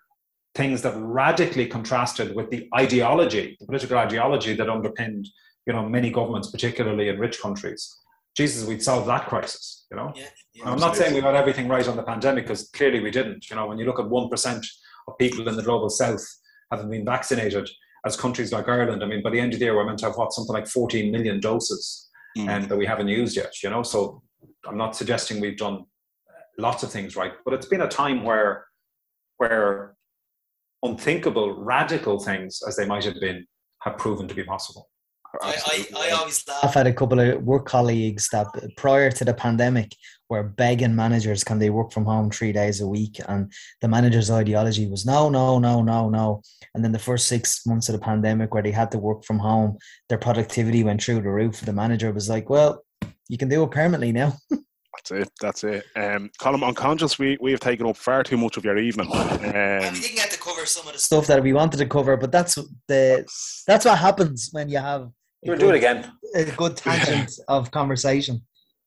Speaker 3: things that radically contrasted with the ideology, the political ideology that underpinned, you know, many governments, particularly in rich countries. Jesus, we'd solve that crisis, you know.
Speaker 4: Yeah, yeah.
Speaker 3: I'm not saying we got everything right on the pandemic because clearly we didn't. You know, when you look at one percent of people in the global south having been vaccinated, as countries like Ireland, I mean, by the end of the year we're meant to have what something like 14 million doses,
Speaker 1: Mm.
Speaker 3: and that we haven't used yet. You know, so I'm not suggesting we've done lots of things right, but it's been a time where where unthinkable, radical things as they might have been have proven to be possible.
Speaker 2: I, I, I, always laugh at a couple of work colleagues that prior to the pandemic were begging managers can they work from home three days a week and the manager's ideology was no no no no no and then the first six months of the pandemic where they had to work from home their productivity went through the roof the manager was like well you can do it permanently now
Speaker 1: That's it. That's it. Um, Colm, unconscious, we, we have taken up far too much of your evening. Um,
Speaker 2: we didn't get to cover some of the stuff that we wanted to cover, but that's the that's what happens when you have
Speaker 3: We'll do it again.
Speaker 2: A good tangent of conversation.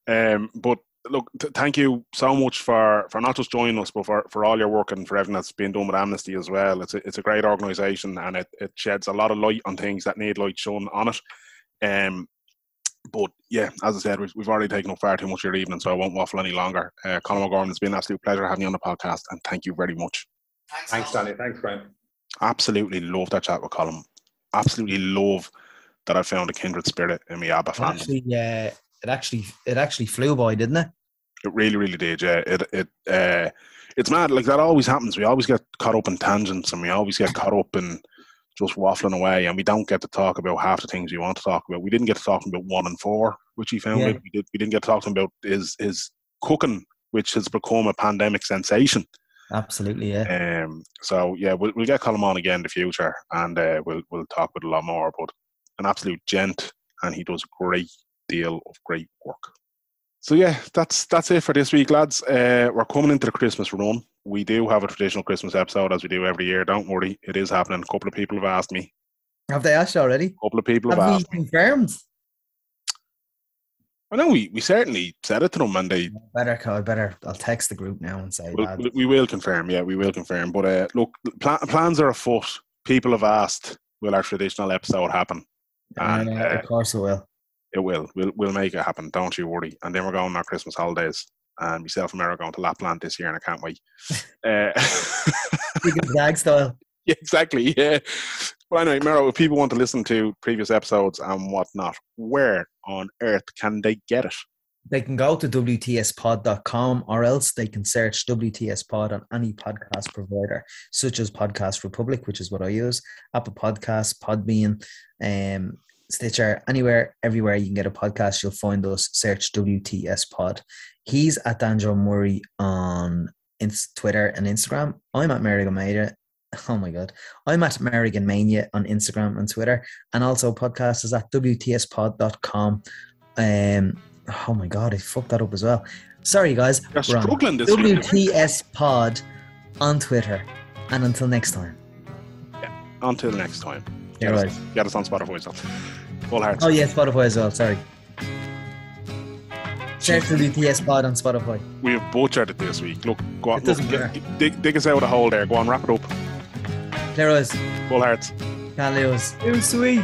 Speaker 1: Um, but look, th- thank you so much for, for not just joining us, but for, for all your work and for everything that's been done with Amnesty as well. It's a, it's a great organisation and it, it sheds a lot of light on things that need light shone on it. Um, but yeah, as I said, we've, we've already taken up far too much of your evening, so I won't waffle any longer. Uh, Colm O'Gorman, it's been an absolute pleasure having you on the podcast, and thank you very much.
Speaker 3: Thanks, Thanks Danny. Thanks, Graham.
Speaker 1: Absolutely love that chat with Colm. Absolutely love that I found a kindred spirit in my ABBA family.
Speaker 2: Actually, yeah, it actually it actually flew by, didn't it?
Speaker 1: It really, really did. Yeah, it it uh, it's mad. Like that always happens. We always get caught up in tangents, and we always get caught up in just waffling away, and we don't get to talk about half the things we want to talk about. We didn't get to talk about one and four, which he found. Yeah. We did. We didn't get to talk about his his cooking, which has become a pandemic sensation.
Speaker 2: Absolutely, yeah.
Speaker 1: Um. So yeah, we'll, we'll get Colm on again in the future, and uh, we'll we'll talk with a lot more. But an absolute gent, and he does a great deal of great work. So yeah, that's that's it for this week, lads. Uh, we're coming into the Christmas run. We do have a traditional Christmas episode as we do every year. Don't worry, it is happening. A couple of people have asked me.
Speaker 2: Have they asked already?
Speaker 1: A couple of people have,
Speaker 2: have
Speaker 1: asked.
Speaker 2: confirmed?
Speaker 1: I know we, we certainly said it to them, and they
Speaker 2: better. I better. I'll text the group now and say.
Speaker 1: We'll, we will confirm. Yeah, we will confirm. But uh, look, pl- plans are afoot. People have asked, will our traditional episode happen?
Speaker 2: And, uh, of course it will.
Speaker 1: It will. We'll we'll make it happen. Don't you worry. And then we're going on our Christmas holidays. And myself and Mary are going to Lapland this year, and I can't wait. uh,
Speaker 2: Big style.
Speaker 1: Yeah, exactly. Yeah. Well, anyway, Mero, if people want to listen to previous episodes and whatnot, where on earth can they get it?
Speaker 2: They can go to WTSpod.com or else they can search WTS Pod on any podcast provider, such as Podcast Republic, which is what I use, Apple Podcasts, Podbean, um, Stitcher, anywhere, everywhere you can get a podcast, you'll find us. Search WTS Pod. He's at Danjo Murray on Twitter and Instagram. I'm at Mary Gomeda. Oh my God. I'm at Merrigan Mania on Instagram and Twitter. And also, podcast is at WTSpod.com. Um, oh my God, I fucked that up as well. Sorry, guys.
Speaker 1: You're struggling this
Speaker 2: WTS Pod on Twitter. And until next time.
Speaker 1: Yeah, until next time.
Speaker 2: Yeah, right.
Speaker 1: Get us on Spotify as well. Full hearts.
Speaker 2: Oh, yeah, Spotify as well. Sorry. Search the BTS pod on Spotify.
Speaker 1: We have butchered it this week. Look, go on. Look, dig, dig, us out of the hole there. Go on, wrap it up.
Speaker 2: Clear us.
Speaker 1: Full hearts.
Speaker 2: Can't lose. Too sweet.